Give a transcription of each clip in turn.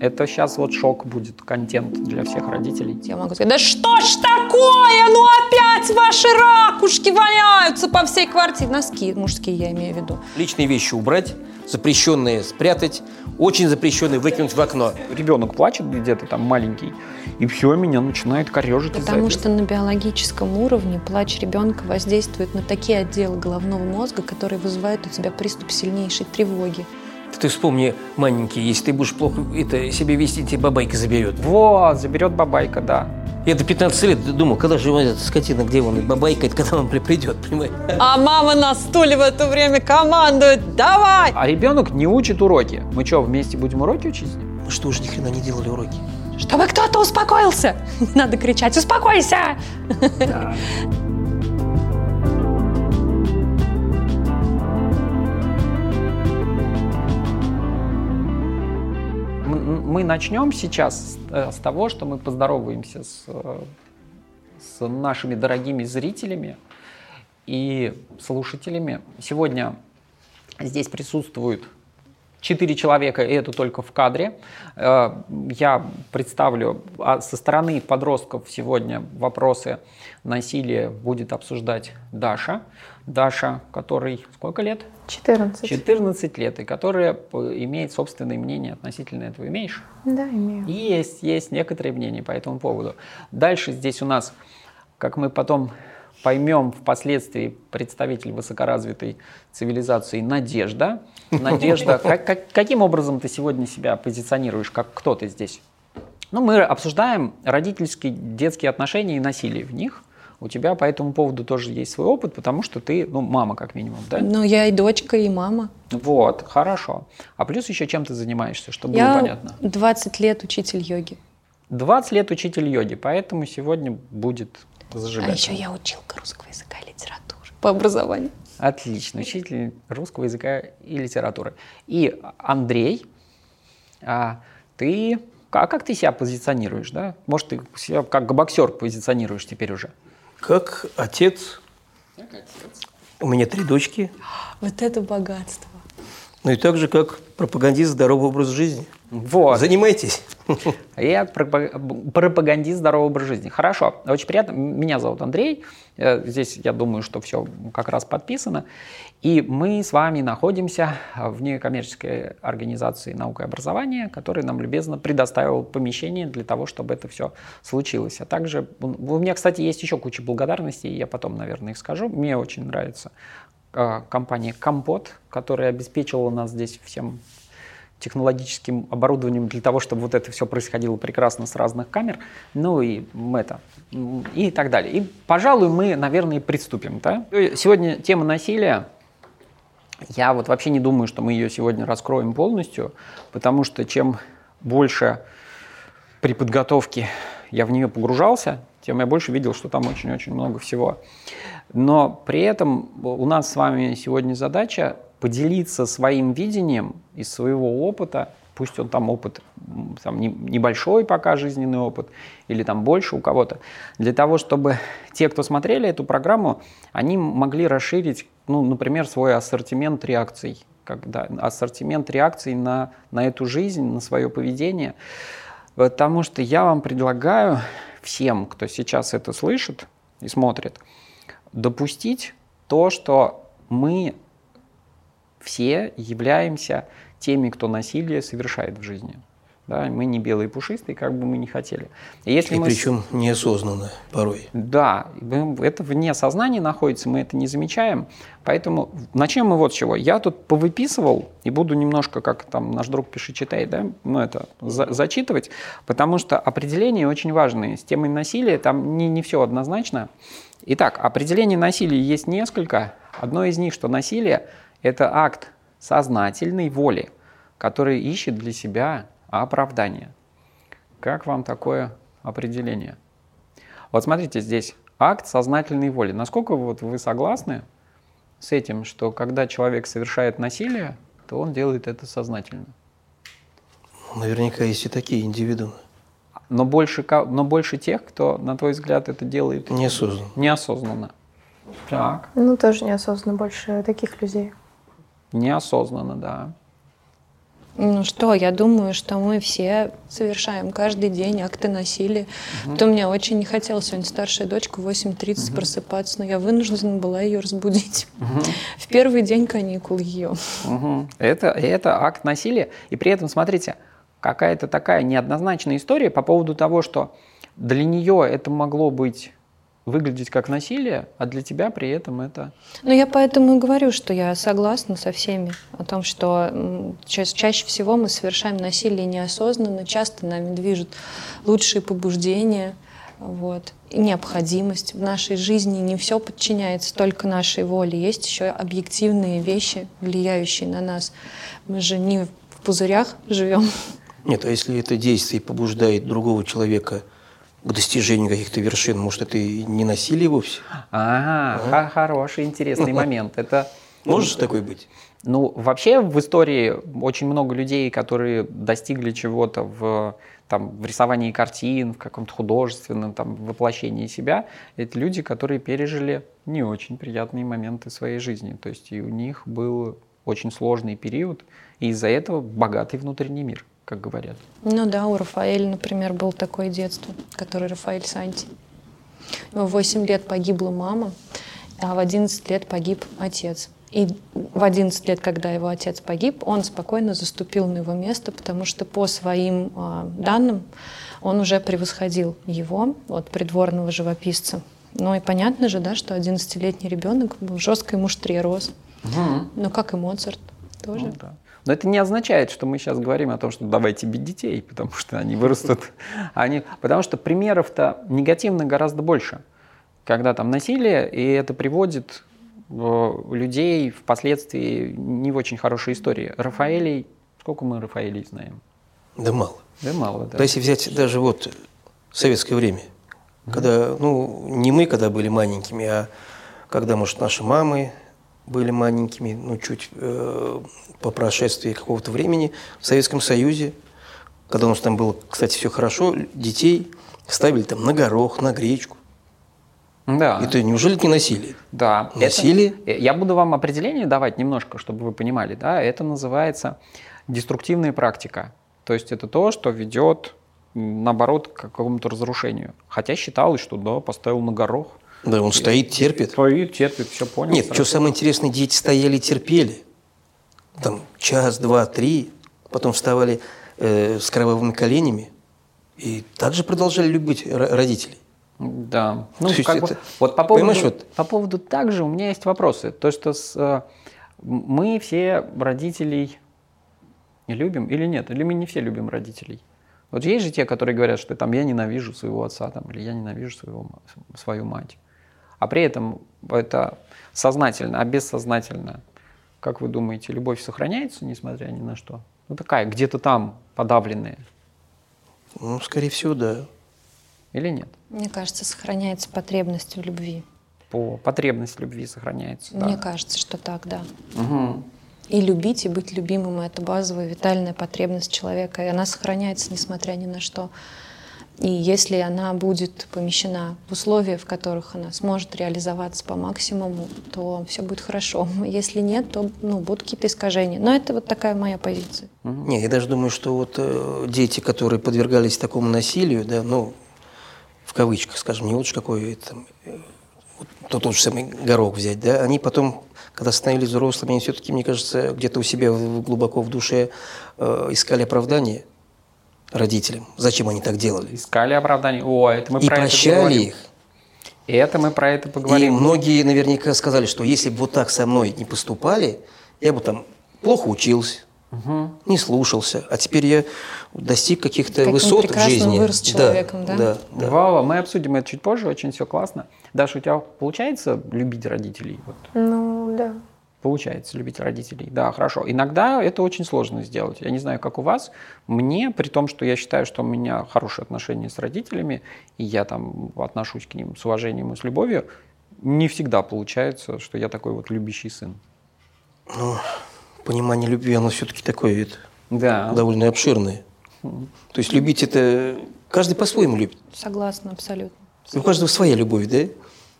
Это сейчас вот шок будет, контент для всех родителей. Я могу сказать, да что ж такое? Ну опять ваши ракушки валяются по всей квартире. Носки мужские я имею в виду. Личные вещи убрать, запрещенные спрятать, очень запрещенные выкинуть в окно. Ребенок плачет где-то там маленький, и все, меня начинает корежить. Потому что на биологическом уровне плач ребенка воздействует на такие отделы головного мозга, которые вызывают у тебя приступ сильнейшей тревоги. Ты вспомни, маленький, если ты будешь плохо это, себя вести, тебе бабайка заберет. Вот, заберет бабайка, да. Я до 15 лет думал, когда же эта скотина, где он, бабайкает, когда он придет, понимаешь? А мама на стуле в это время командует, давай! А ребенок не учит уроки. Мы что, вместе будем уроки учить? Мы что уж ни хрена не делали уроки. Чтобы кто-то успокоился. Надо кричать, успокойся! Да. Мы начнем сейчас с, с того, что мы поздороваемся с, с нашими дорогими зрителями и слушателями. Сегодня здесь присутствуют четыре человека, и это только в кадре. Э, я представлю а со стороны подростков сегодня вопросы насилия будет обсуждать Даша. Даша, которой сколько лет? 14. 14 лет, и которая имеет собственное мнение относительно этого. Имеешь? Да, имею. Есть, есть некоторые мнения по этому поводу. Дальше здесь у нас, как мы потом поймем впоследствии представитель высокоразвитой цивилизации Надежда. Надежда, как, как, каким образом ты сегодня себя позиционируешь, как кто ты здесь? Ну, мы обсуждаем родительские, детские отношения и насилие в них. У тебя по этому поводу тоже есть свой опыт, потому что ты, ну, мама как минимум, да? Ну, я и дочка, и мама. Вот, хорошо. А плюс еще чем ты занимаешься, чтобы я было понятно? 20 лет учитель йоги. 20 лет учитель йоги, поэтому сегодня будет зажигать. А еще я училка русского языка и литературы по образованию. Отлично, учитель русского языка и литературы. И Андрей, а ты, а как ты себя позиционируешь, да? Может, ты себя как боксер позиционируешь теперь уже? Как отец. Как отец. У меня три дочки. Вот это богатство. Ну и так же, как пропагандист здорового образа жизни. Вот. Занимайтесь. Я пропагандист здорового образа жизни. Хорошо, очень приятно. Меня зовут Андрей. Э, здесь, я думаю, что все как раз подписано. И мы с вами находимся в некоммерческой организации наука и образования, которая нам любезно предоставила помещение для того, чтобы это все случилось. А также у меня, кстати, есть еще куча благодарностей, я потом, наверное, их скажу. Мне очень нравится э, компания Компот, которая обеспечивала нас здесь всем технологическим оборудованием для того, чтобы вот это все происходило прекрасно с разных камер, ну и это, и так далее. И, пожалуй, мы, наверное, приступим. Да? Сегодня тема насилия. Я вот вообще не думаю, что мы ее сегодня раскроем полностью, потому что чем больше при подготовке я в нее погружался, тем я больше видел, что там очень-очень много всего. Но при этом у нас с вами сегодня задача поделиться своим видением из своего опыта, пусть он там опыт там, небольшой пока жизненный опыт, или там больше у кого-то, для того, чтобы те, кто смотрели эту программу, они могли расширить, ну, например, свой ассортимент реакций, когда, ассортимент реакций на, на эту жизнь, на свое поведение. Потому что я вам предлагаю всем, кто сейчас это слышит и смотрит, допустить то, что мы все являемся теми, кто насилие совершает в жизни. Да, мы не белые пушистые, как бы мы ни хотели. Если и мы... причем неосознанно порой. Да, это вне сознания находится, мы это не замечаем. Поэтому начнем мы вот с чего. Я тут повыписывал и буду немножко, как там наш друг пишет, читай, да, ну это за, зачитывать, потому что определения очень важные. С темой насилия там не, не все однозначно. Итак, определений насилия есть несколько. Одно из них, что насилие это акт сознательной воли, который ищет для себя оправдание. Как вам такое определение? Вот смотрите, здесь акт сознательной воли. Насколько вот вы согласны с этим, что когда человек совершает насилие, то он делает это сознательно? Наверняка есть и такие индивидуумы. Но больше, но больше тех, кто, на твой взгляд, это делает неосознанно. Неосознанно. Так. Ну, тоже неосознанно больше таких людей. Неосознанно, да. Ну что, я думаю, что мы все совершаем каждый день акты насилия. Угу. То мне очень не хотелось сегодня старшая дочка в 8.30 угу. просыпаться, но я вынуждена была ее разбудить. Угу. В первый день каникул ее. Угу. Это, это акт насилия. И при этом, смотрите, какая-то такая неоднозначная история по поводу того, что для нее это могло быть выглядеть как насилие, а для тебя при этом это... Ну, я поэтому и говорю, что я согласна со всеми о том, что ча чаще всего мы совершаем насилие неосознанно, часто нами движут лучшие побуждения, вот, и необходимость. В нашей жизни не все подчиняется только нашей воле. Есть еще объективные вещи, влияющие на нас. Мы же не в пузырях живем. Нет, а если это действие побуждает другого человека к достижению каких-то вершин, может, это и не насилие вовсе? А, ага. хороший, интересный момент. Это может такой быть? Ну, вообще в истории очень много людей, которые достигли чего-то в, там, в рисовании картин, в каком-то художественном там, воплощении себя, это люди, которые пережили не очень приятные моменты своей жизни. То есть и у них был очень сложный период, и из-за этого богатый внутренний мир как говорят. Ну да, у Рафаэля, например, был такое детство, который Рафаэль Санти. У него 8 лет погибла мама, а в 11 лет погиб отец. И в 11 лет, когда его отец погиб, он спокойно заступил на его место, потому что по своим э, данным он уже превосходил его, вот придворного живописца. Ну и понятно же, да, что 11-летний ребенок в жесткой муштре рос. Угу. Ну как и Моцарт тоже. Ну, да. Но это не означает, что мы сейчас говорим о том, что давайте бить детей, потому что они вырастут. Они, потому что примеров-то негативных гораздо больше. Когда там насилие, и это приводит э, людей впоследствии не в очень хорошие истории. Рафаэлей, сколько мы Рафаэлей знаем? Да мало. Да мало, да. Да если взять даже вот советское время, когда, ну, не мы, когда были маленькими, а когда, может, наши мамы были маленькими, ну, чуть э, по прошествии какого-то времени в Советском Союзе, когда у нас там было, кстати, все хорошо, детей ставили там на горох, на гречку. Да. Это неужели это не насилие? Да. Насилие? Это, я буду вам определение давать немножко, чтобы вы понимали. Да? Это называется деструктивная практика. То есть это то, что ведет, наоборот, к какому-то разрушению. Хотя считалось, что да, поставил на горох. Да, он стоит, терпит. Стоит, терпит, все понял. Нет, сразу. что самое интересное, дети стояли и терпели там час, два, три, потом вставали э, с кровавыми коленями и также продолжали любить родителей. Да. Ну, То как это, бы, вот по поводу, вот... по поводу также у меня есть вопросы. То, что с, э, мы все родителей любим или нет? Или мы не все любим родителей? Вот есть же те, которые говорят, что там я ненавижу своего отца там, или я ненавижу своего, свою мать. А при этом это сознательно, а бессознательно как вы думаете, любовь сохраняется, несмотря ни на что? Ну, такая, где-то там подавленная. Ну, скорее всего, да. Или нет? Мне кажется, сохраняется потребность в любви. По потребность в любви сохраняется, Мне да. кажется, что так, да. Угу. И любить, и быть любимым – это базовая витальная потребность человека, и она сохраняется, несмотря ни на что. И если она будет помещена в условия, в которых она сможет реализоваться по максимуму, то все будет хорошо. Если нет, то ну, будут какие-то искажения. Но это вот такая моя позиция. Не, я даже думаю, что вот э, дети, которые подвергались такому насилию, да, ну, в кавычках, скажем, не лучше какой там, тот, тот же самый горох взять, да, они потом, когда становились взрослыми, они все-таки, мне кажется, где-то у себя глубоко в душе э, искали оправдание родителям. Зачем они так делали? Искали оправдание. О, это мы и про прощали это их. И это мы про это поговорим. И многие наверняка сказали, что если бы вот так со мной не поступали, я бы там плохо учился, угу. не слушался, а теперь я достиг каких-то как высот в жизни. вырос человеком, да? Да, да. Вау, мы обсудим это чуть позже, очень все классно. Даша, у тебя получается любить родителей? Вот? Ну, да. Получается любить родителей. Да, хорошо. Иногда это очень сложно сделать. Я не знаю, как у вас. Мне, при том, что я считаю, что у меня хорошие отношения с родителями, и я там отношусь к ним с уважением и с любовью, не всегда получается, что я такой вот любящий сын. Ну, понимание любви, оно все-таки такое ведь да. довольно обширное. То есть любить это каждый по-своему любит. Согласна, абсолютно. У каждого своя любовь, да?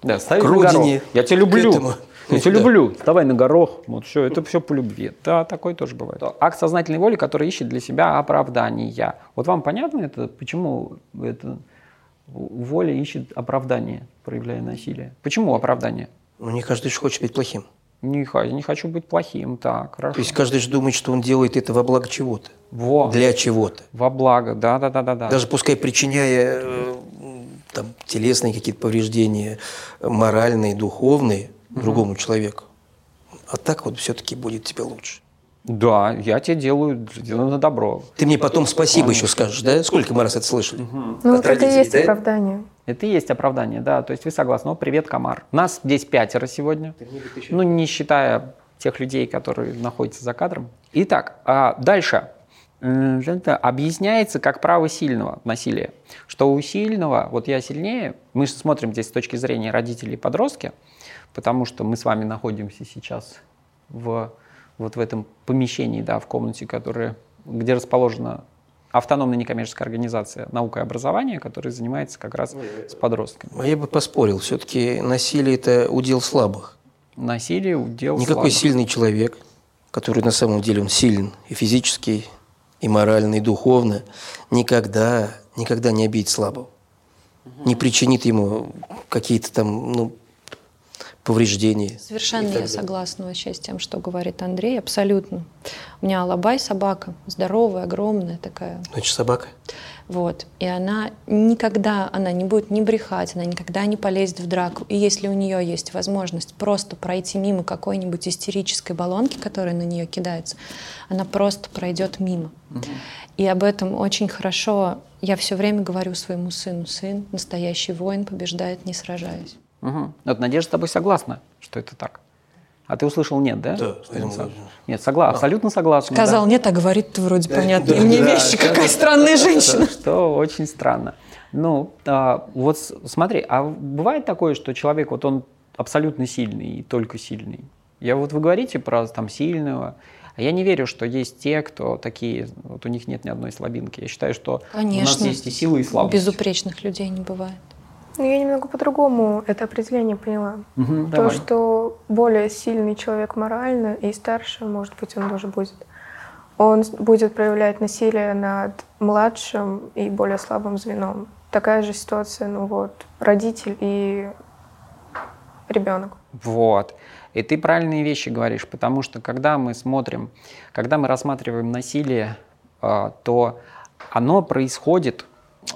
Да, ставить к родине. Я тебя люблю. К этому. Я тебя люблю, вставай на горох. Вот все, это все по любви. Да, такое тоже бывает. Акт сознательной воли, который ищет для себя оправдания. Вот вам понятно это, почему это воля ищет оправдание, проявляя насилие? Почему оправдание? Ну, не каждый же хочет быть плохим. Не, не хочу быть плохим, так, хорошо. То есть каждый же думает, что он делает это во благо чего-то. Во. Для чего-то. Во благо, да, да, да, да, да. Даже пускай причиняя э, там, телесные какие-то повреждения, моральные, духовные угу. другому человеку. А так вот все-таки будет тебе лучше. Да, я тебе делаю, делаю на добро. Ты мне потом спасибо Конечно. еще скажешь, да? Сколько мы раз это слышали? Угу. Ну, вот это и есть да? оправдание. Это и есть оправдание, да. То есть вы согласны. Ну, привет, комар. Нас здесь пятеро сегодня. Ну, не считая тех людей, которые находятся за кадром. Итак, а дальше. Это объясняется как право сильного насилия. Что у сильного, вот я сильнее, мы же смотрим здесь с точки зрения родителей и подростки, потому что мы с вами находимся сейчас в, вот в этом помещении, да, в комнате, которая, где расположена автономная некоммерческая организация «Наука и образование», которая занимается как раз с подростками. А я бы поспорил, все-таки насилие – это удел слабых. Насилие – удел Никакой слабых. сильный человек, который на самом деле он силен и физически, и морально, и духовно, никогда, никогда не обидит слабого. Не причинит ему какие-то там ну, повреждений. Совершенно я согласна вообще с тем, что говорит Андрей, абсолютно. У меня алабай собака, здоровая, огромная такая. Значит, собака? Вот. И она никогда, она не будет не брехать, она никогда не полезет в драку. И если у нее есть возможность просто пройти мимо какой-нибудь истерической баллонки, которая на нее кидается, она просто пройдет мимо. Угу. И об этом очень хорошо я все время говорю своему сыну, сын, настоящий воин побеждает, не сражаясь. Угу. Вот Надежда с тобой согласна, что это так. А ты услышал нет, да? Да. Нет, согласен, абсолютно согласен. Сказал да. нет, а говорит вроде да, понятно. Да, И мне да, вещи, да, какая да, странная женщина. Что, что очень странно. Ну, а, вот смотри, а бывает такое, что человек, вот он абсолютно сильный и только сильный? Я вот вы говорите про там сильного, а я не верю, что есть те, кто такие, вот у них нет ни одной слабинки. Я считаю, что Конечно, у нас есть и силы, и слабости. Безупречных людей не бывает. Ну, я немного по-другому это определение поняла. Угу, То, давай. что более сильный человек морально и старше, может быть, он тоже будет, он будет проявлять насилие над младшим и более слабым звеном. Такая же ситуация, ну вот, родитель и ребенок. Вот. И ты правильные вещи говоришь, потому что когда мы смотрим, когда мы рассматриваем насилие, а, то оно происходит,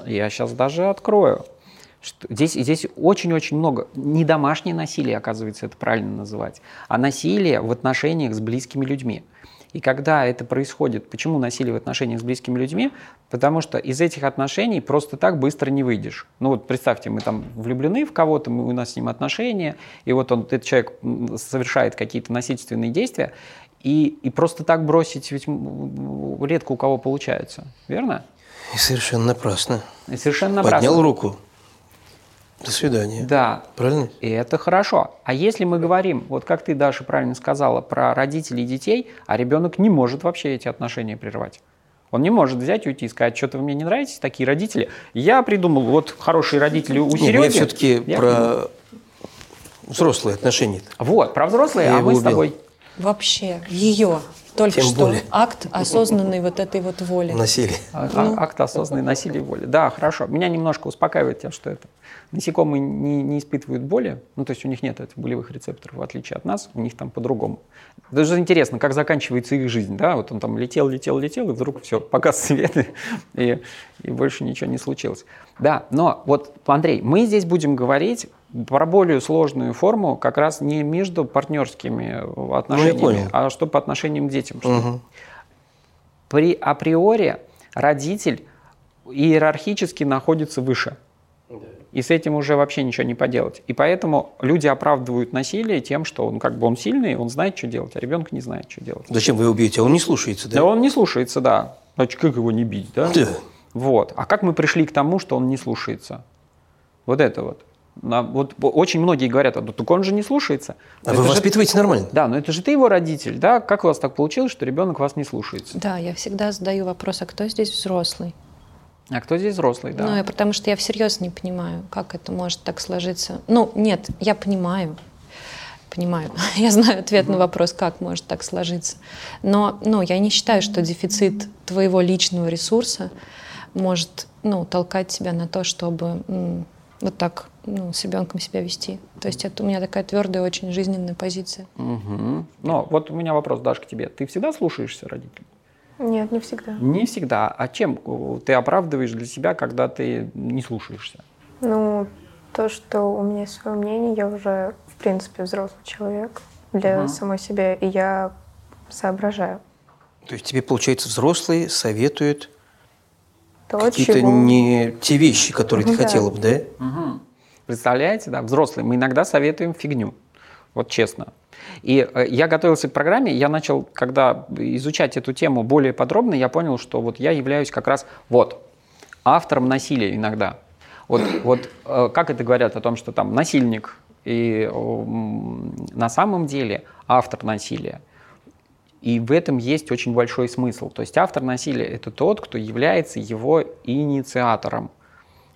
я сейчас даже открою, что здесь, здесь очень-очень много, не домашнее насилие, оказывается, это правильно называть, а насилие в отношениях с близкими людьми. И когда это происходит, почему насилие в отношениях с близкими людьми? Потому что из этих отношений просто так быстро не выйдешь. Ну вот представьте, мы там влюблены в кого-то, мы, у нас с ним отношения, и вот он, этот человек совершает какие-то насильственные действия, и, и просто так бросить ведь редко у кого получается, верно? И совершенно напрасно. И совершенно напрасно. Поднял руку, до свидания. Да. Правильно? И это хорошо. А если мы говорим, вот как ты, Даша, правильно сказала, про родителей и детей, а ребенок не может вообще эти отношения прервать. Он не может взять, уйти и сказать, что-то вы мне не нравитесь, такие родители. Я придумал, вот хорошие родители у Сереги. Нет, я все-таки я про придумал. взрослые отношения. -то. Вот, про взрослые, я а мы убил. с тобой. Вообще, ее только Тем что более. акт осознанной вот этой вот воли. Насилие. А, ну. Акт осознанной насилия воли. Да, хорошо. Меня немножко успокаивает тем, что это насекомые не, не испытывают боли, ну то есть у них нет этих болевых рецепторов, в отличие от нас, у них там по-другому. Даже интересно, как заканчивается их жизнь, да, вот он там летел, летел, летел, и вдруг все, погас свет, и, и больше ничего не случилось. Да, но вот, Андрей, мы здесь будем говорить про более сложную форму как раз не между партнерскими отношениями, ну, а что по отношениям к детям. Угу. При априори родитель иерархически находится выше. И с этим уже вообще ничего не поделать. И поэтому люди оправдывают насилие тем, что он как бы он сильный, он знает, что делать, а ребенок не знает, что делать. Зачем вы его бьете? Он не слушается, да? Да, он не слушается, да. Значит, как его не бить, да? Да. Вот. А как мы пришли к тому, что он не слушается? Вот это вот. Вот очень многие говорят, а так он же не слушается. А вы воспитываете же... нормально? Да, но это же ты его родитель, да? Как у вас так получилось, что ребенок вас не слушается? Да, я всегда задаю вопрос, а кто здесь взрослый? А кто здесь взрослый, да? Ну, потому что я всерьез не понимаю, как это может так сложиться. Ну, нет, я понимаю. понимаю, я знаю ответ на вопрос, как может так сложиться. Но ну, я не считаю, что дефицит твоего личного ресурса может ну, толкать тебя на то, чтобы м, вот так ну, с ребенком себя вести. То есть это у меня такая твердая, очень жизненная позиция. Угу. Но вот у меня вопрос, Даш, к тебе. Ты всегда слушаешься родителей? Нет, не всегда. Не всегда. А чем ты оправдываешь для себя, когда ты не слушаешься? Ну, то, что у меня есть свое мнение, я уже, в принципе, взрослый человек для Ага. самой себя, и я соображаю. То есть тебе, получается, взрослые советуют То, какие-то чего... не те вещи, которые ты да. хотела бы, да? Мгм. Представляете, да, взрослые, мы иногда советуем фигню, вот честно. И э, я готовился к программе, я начал, когда изучать эту тему более подробно, я понял, что вот я являюсь как раз вот автором насилия иногда. Вот, вот э, как это говорят о том, что там насильник и на самом деле автор насилия. И в этом есть очень большой смысл. То есть автор насилия – это тот, кто является его инициатором.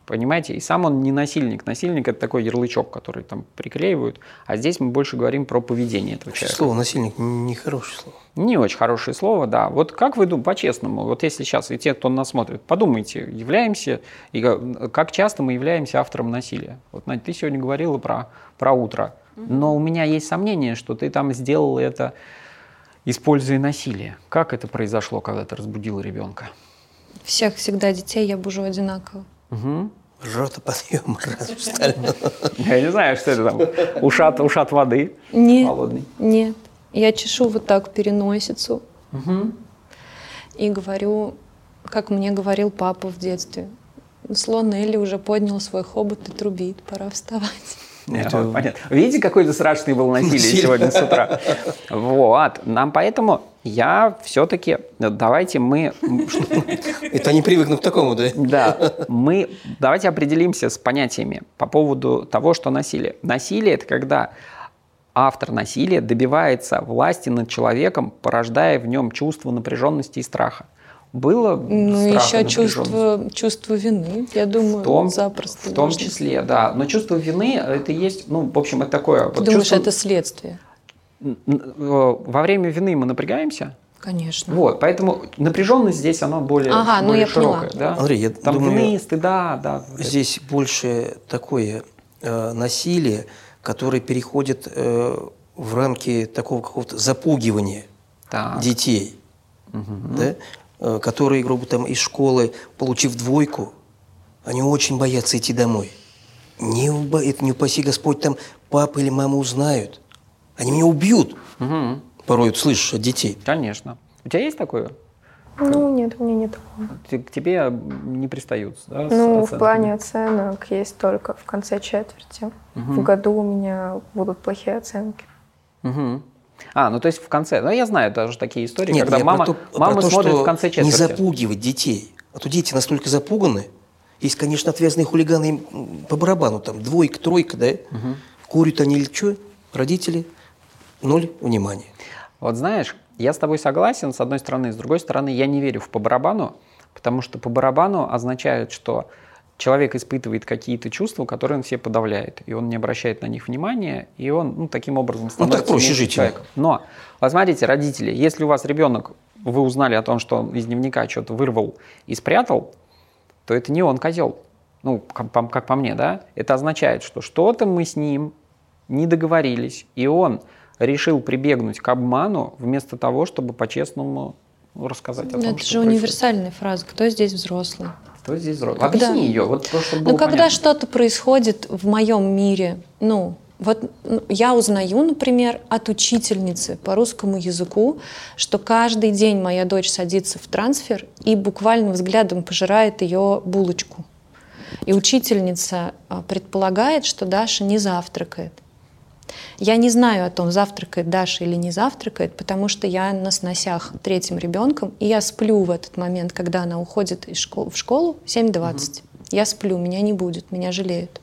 Понимаете? И сам он не насильник. Насильник – это такой ярлычок, который там приклеивают. А здесь мы больше говорим про поведение этого человека. слово насильник нехорошее слово. Не очень хорошее слово, да. Вот как вы думаете, по-честному, вот если сейчас и те, кто нас смотрит, подумайте, являемся, и ка- как часто мы являемся автором насилия? Вот, Надь, ты сегодня говорила про, про утро, но у меня есть сомнение, что ты там сделала это, используя насилие. Как это произошло, когда ты разбудила ребенка? Всех всегда детей я бужу одинаково. Угу. Ротоподъем, раз остальное. Я не знаю, что это там. Ушат, ушат воды Нет, холодный. нет. Я чешу вот так переносицу Угу. и говорю, как мне говорил папа в детстве. Слон Элли уже поднял свой хобот и трубит, пора вставать. Это... Понятно. Видите, какой то страшный был Насилие. сегодня с утра? Вот. Нам поэтому я все-таки давайте мы Это они привыкнут к такому, да? да мы давайте определимся с понятиями по поводу того, что насилие. Насилие это когда автор насилия добивается власти над человеком, порождая в нем чувство напряженности и страха. Было Ну, страх еще чувство, чувство вины, я думаю, В том, запросто. в том числе, да. Но чувство вины это есть, ну, в общем, это такое. Ты вот думаешь, чувство- это следствие? Э, во время вины мы напрягаемся. Конечно. Вот, поэтому напряженность здесь она более, Ага, ну более я поняла. широкая, да? Андрей, я Там думаю, вины, стыда, да. Здесь больше такое э, насилие, которое переходит э, в рамки такого какого-то запугивания Так. детей, да, э, которые, грубо там, из школы, получив двойку, они очень боятся идти домой. Не, это не упаси Господь, там папа или мама узнают. Они меня убьют. Мгм. Порой слышишь от детей. Конечно. У тебя есть такое? Ну, нет, у меня нет такого. К тебе не пристают, да? Ну, в плане оценок есть только в конце четверти. В году у меня будут плохие оценки. Мгм. А, ну то есть в конце. Ну, я знаю даже такие истории, Нет, когда я мама, про то, про мама то, смотрит что в конце не четверти. запугивать детей. А то дети настолько запуганы. Есть, конечно, отвязные хулиганы по барабану, там двойка, тройка, да? Курят они или что? Родители ноль внимания. Вот знаешь, я с тобой согласен, с одной стороны, с другой стороны, я не верю в по барабану, потому что по барабану означает, что человек испытывает какие-то чувства, которые он все подавляет, и он не обращает на них внимания, и он ну, таким образом становится проще меньше жить ему. человеком. Но, вот смотрите, родители, если у вас ребенок, вы узнали о том, что он из дневника что-то вырвал и спрятал, то это не он козел. Ну, как по, как по мне, да? Это означает, что что-то мы с ним не договорились, и он решил прибегнуть к обману вместо того, чтобы по-честному ну, рассказать о том, Это что же происходит. универсальная фраза. Кто здесь взрослый? Кто здесь взрослый? Когда- Объясни ее, вот просто чтобы Ну, было когда понятно. что-то происходит в моем мире, ну, вот ну, я узнаю, например, от учительницы по русскому языку, что каждый день моя дочь садится в трансфер и буквально взглядом пожирает ее булочку. И учительница а, предполагает, что Даша не завтракает. Я не знаю о том, завтракает Даша или не завтракает, потому что я на сносях третьим ребенком, и я сплю в этот момент, когда она уходит из школ- в школу в 7.20. Я сплю, меня не будет, меня жалеют.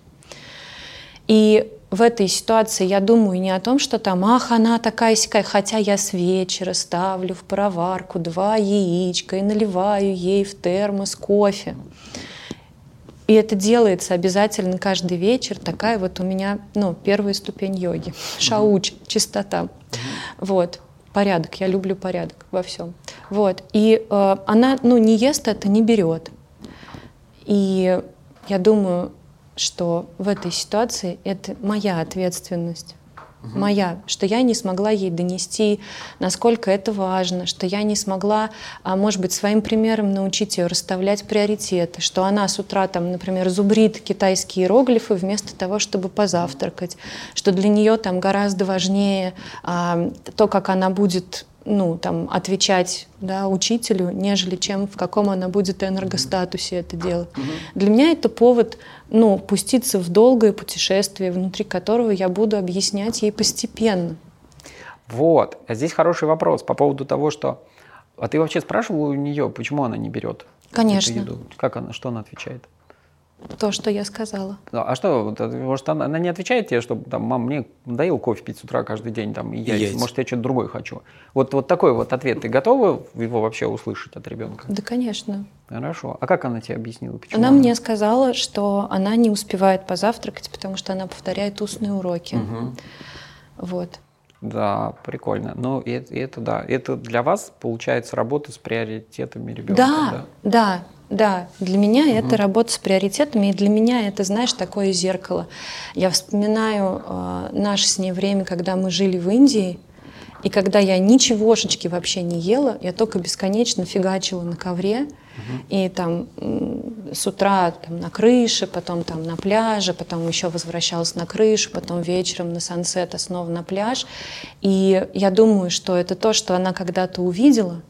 И в этой ситуации я думаю не о том, что там, ах, она такая сякая, хотя я с вечера ставлю в пароварку два яичка и наливаю ей в термос кофе. И это делается обязательно каждый вечер. Такая вот у меня, ну, первая ступень йоги. Шауч, чистота. Вот. Порядок. Я люблю порядок во всем. Вот. И э, она, ну, не ест это, не берет. И я думаю, что в этой ситуации это моя ответственность угу. моя, что я не смогла ей донести, насколько это важно, что я не смогла, а, может быть, своим примером научить ее расставлять приоритеты, что она с утра, там, например, зубрит китайские иероглифы вместо того, чтобы позавтракать, что для нее там гораздо важнее а, то, как она будет ну, там, отвечать да, учителю, нежели чем в каком она будет энергостатусе это делать. Угу. Для меня это повод ну, пуститься в долгое путешествие, внутри которого я буду объяснять ей постепенно. Вот. А здесь хороший вопрос по поводу того, что... А ты вообще спрашивал у нее, почему она не берет Конечно. еду? Как она, что она отвечает? То, что я сказала. А что, может, она, она не отвечает тебе, что там, мам, мне надоело кофе пить с утра каждый день, там, и яйца. яйца. Может, я что-то другое хочу. Вот, вот такой вот ответ. Ты готова его вообще услышать от ребенка? Да, конечно. Хорошо. А как она тебе объяснила? Почему она, она мне сказала, что она не успевает позавтракать, потому что она повторяет устные уроки. Угу. Вот. Да, прикольно. Ну, это, это да. Это для вас, получается, работа с приоритетами ребенка. Да, да, да. Да, для меня угу. это работа с приоритетами, и для меня это, знаешь, такое зеркало. Я вспоминаю э, наше с ней время, когда мы жили в Индии, и когда я ничегошечки вообще не ела, я только бесконечно фигачила на ковре, угу. и там с утра там, на крыше, потом там на пляже, потом еще возвращалась на крышу, потом вечером на сансет, а снова на пляж. И я думаю, что это то, что она когда-то увидела,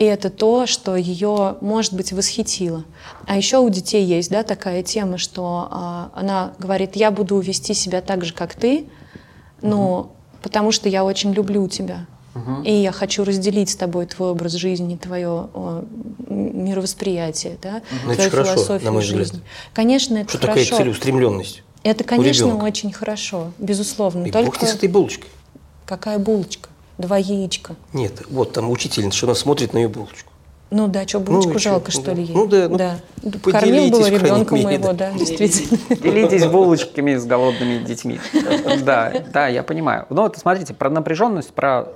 и это то, что ее, может быть, восхитило. А еще у детей есть да, такая тема, что а, она говорит, я буду вести себя так же, как ты, но угу. потому что я очень люблю тебя. Угу. И я хочу разделить с тобой твой образ жизни, твое о, мировосприятие, да, ну, твою это философию хорошо, на мой жизни. Конечно, это что хорошо. такая целеустремленность? Это, конечно, очень хорошо, безусловно. И Только... бог ты с этой булочкой. Какая булочка? Два яичка. Нет, вот там учительница, что она смотрит на ее булочку. Ну да, что, булочку ну, жалко, что, что ли, ей? Ну да, ну, да. Кормил было ребенка моего, да, действительно. Делитесь булочками с голодными детьми. Да, да, я понимаю. Ну вот смотрите, про напряженность, про...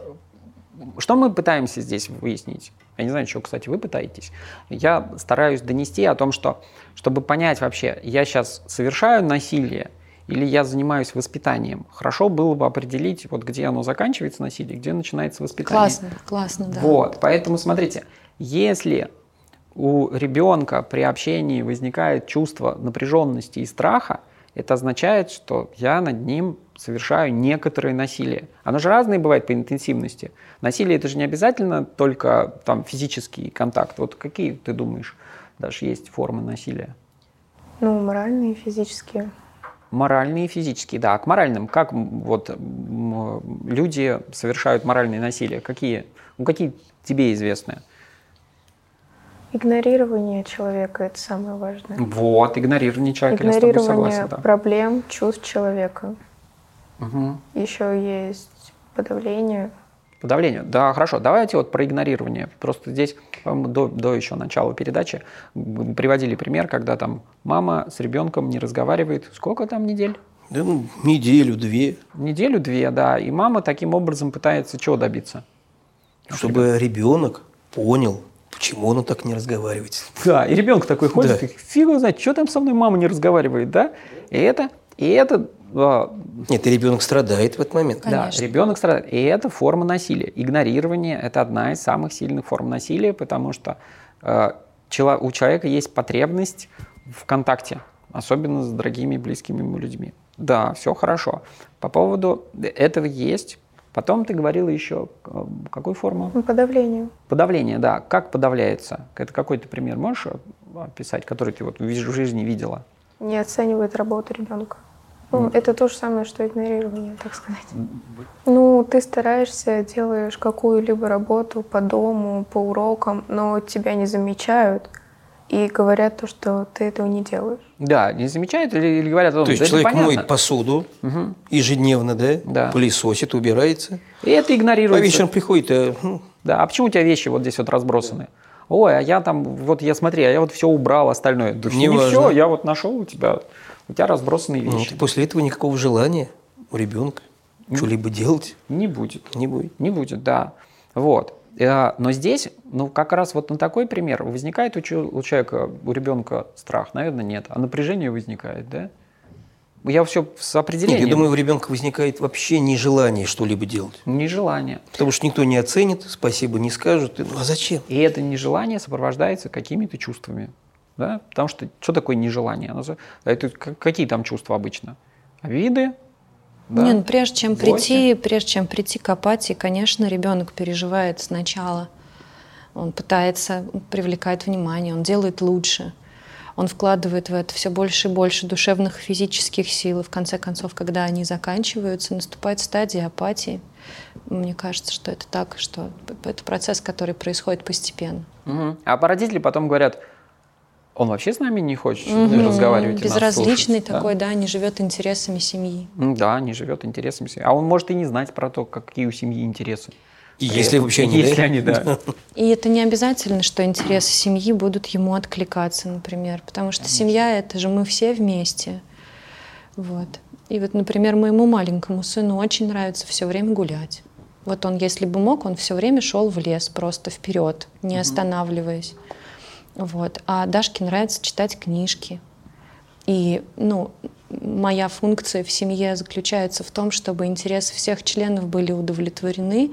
Что мы пытаемся здесь выяснить? Я не знаю, что, кстати, вы пытаетесь. Я стараюсь донести о том, что, чтобы понять вообще, я сейчас совершаю насилие, или я занимаюсь воспитанием. Хорошо было бы определить, вот где оно заканчивается насилие, где начинается воспитание. Классно, классно, да. Вот, поэтому смотрите, если у ребенка при общении возникает чувство напряженности и страха, это означает, что я над ним совершаю некоторое насилие. Оно же разное бывает по интенсивности. Насилие это же не обязательно только там физический контакт. Вот какие ты думаешь, даже есть формы насилия? Ну, моральные и физические. Моральные и физические, да. К моральным, как вот люди совершают моральное насилие? Какие, ну, какие тебе известны? Игнорирование человека – это самое важное. Вот, игнорирование человека, игнорирование я с тобой согласен. Да. проблем, чувств человека. Угу. Еще есть подавление. Подавление. Да, хорошо. Давайте вот про игнорирование. Просто здесь до, до еще начала передачи приводили пример, когда там мама с ребенком не разговаривает. Сколько там недель? Да, ну, неделю-две. Неделю-две, да. И мама таким образом пытается чего добиться? Чтобы ребенок понял, Почему он так не разговаривает? Да, и ребенок такой ходит, да. фиг его знает, что там со мной мама не разговаривает, да? И это, и это... А, Нет, и ребенок страдает в этот момент. Конечно. Да, ребенок страдает. И это форма насилия. Игнорирование – это одна из самых сильных форм насилия, потому что э, у человека есть потребность в контакте, особенно с дорогими, близкими ему людьми. Да, все хорошо. По поводу этого есть Потом ты говорила еще, э, какую форму? Подавление. Подавление, да. Как подавляется? Это какой то пример можешь описать, который ты вот в жизни видела? Не оценивает работу ребенка. Ну, это то же самое, что игнорирование, так сказать. Ну, ты стараешься, делаешь какую-либо работу по дому, по урокам, но тебя не замечают и говорят то, что ты этого не делаешь. Да, не замечают или, или говорят, то есть да человек моет посуду угу. ежедневно, да? да, пылесосит, убирается. И это игнорируется. А вечером приходит, а. Да, а почему у тебя вещи вот здесь вот разбросаны? ой, а я там, вот я смотри, а я вот все убрал остальное. Да Не не важно. все, я вот нашел у тебя, у тебя разбросанные Ну, вещи. и после этого никакого желания у ребенка что-либо делать Не будет. не будет. Не будет, да. Вот. Э, Но здесь, ну, как раз вот на такой пример возникает у, чел- у человека, у ребенка страх, наверное, нет, а напряжение возникает, да? Я все с Нет, определением. я думаю, у ребенка возникает вообще нежелание что-либо делать. Нежелание. Потому что никто не оценит, спасибо не скажут. Ну, а зачем? И это нежелание сопровождается какими-то чувствами. Да? Потому что что такое нежелание? Оно за- Это какие там чувства обычно? Обиды? Да? Не, ну, прежде чем прийти, прежде чем прийти к апатии, конечно, ребенок переживает сначала. Он пытается привлекать внимание, он делает лучше. Он вкладывает в это все больше и больше душевных физических сил. И в конце концов, когда они заканчиваются, наступает стадия апатии. Мне кажется, что это так, что это процесс, который происходит постепенно. Мгм. А родители потом говорят, он вообще с нами не хочет Мгм. разговаривать Безразличный слушать, да? такой, да, не живет интересами семьи. Да, не живет интересами семьи. А он может и не знать про то, какие у семьи интересы. И если вообще не Если они, да. И это не обязательно, что интересы семьи будут ему откликаться, например, потому что семья это же мы все вместе. Вот. И вот, например, моему маленькому сыну очень нравится все время гулять. Вот он, если бы мог, он все время шел в лес просто вперед, не останавливаясь. Вот. А Дашке нравится читать книжки. И, ну, моя функция в семье заключается в том, чтобы интересы всех членов были удовлетворены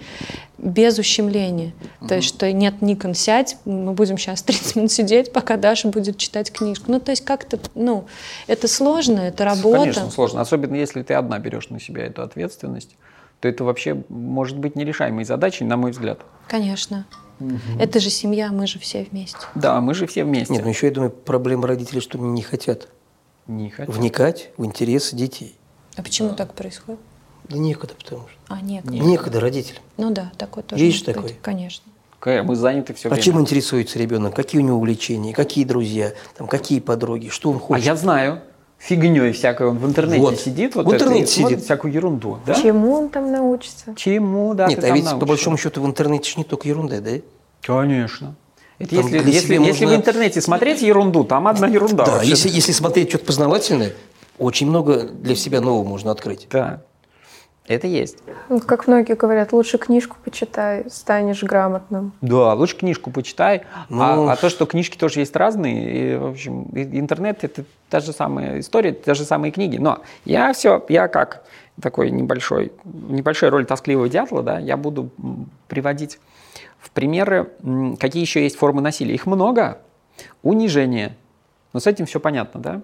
без ущемления. То есть, что нет, Никон, сядь, мы будем сейчас 30 минут сидеть, пока Даша будет читать книжку. Ну, то есть, как-то, ну, это сложно, это работа. Конечно, сложно. Особенно если ты одна берешь на себя эту ответственность, то это вообще может быть нерешаемой задачей, на мой взгляд. Конечно. Это же семья, мы же все вместе. Да, мы же все вместе. Нет, ну еще я думаю, проблема родителей, что они не хотят Не хочу. вникать в интересы детей. А почему так происходит? Да некогда, потому что. А, некогда. Некогда родителям. Ну да, такое тоже. Есть быть. такое? Конечно. Мы заняты все А время. чем интересуется ребенок? Какие у него увлечения? Какие друзья? Там, какие подруги? Что он А хочет? я знаю. Фигней всякой. Он в интернете Вот. сидит. Вот В это, интернете смотрит сидит. всякую ерунду. Да? Чему он там научится? Чему, да, Нет, ты а там ведь по научишься? большому счету в интернете же не только ерунда, да? Конечно. Это Там если, если, себя если в можно- интернете смотреть ерунду, там одна ерунда. Да, вообще. если, если смотреть что-то познавательное, очень много для себя нового можно открыть. Да. Это есть. Ну, Как многие говорят, лучше книжку почитай, станешь грамотным. Да, лучше книжку почитай. Ну. А, а то, что книжки тоже есть разные, и, в общем, интернет это та же самая история, та же самые книги. Но я все, я как такой небольшой, небольшой роль тоскливого дятла, да, я буду приводить в примеры, какие еще есть формы насилия. Их много. Унижение. Но с этим все понятно, да?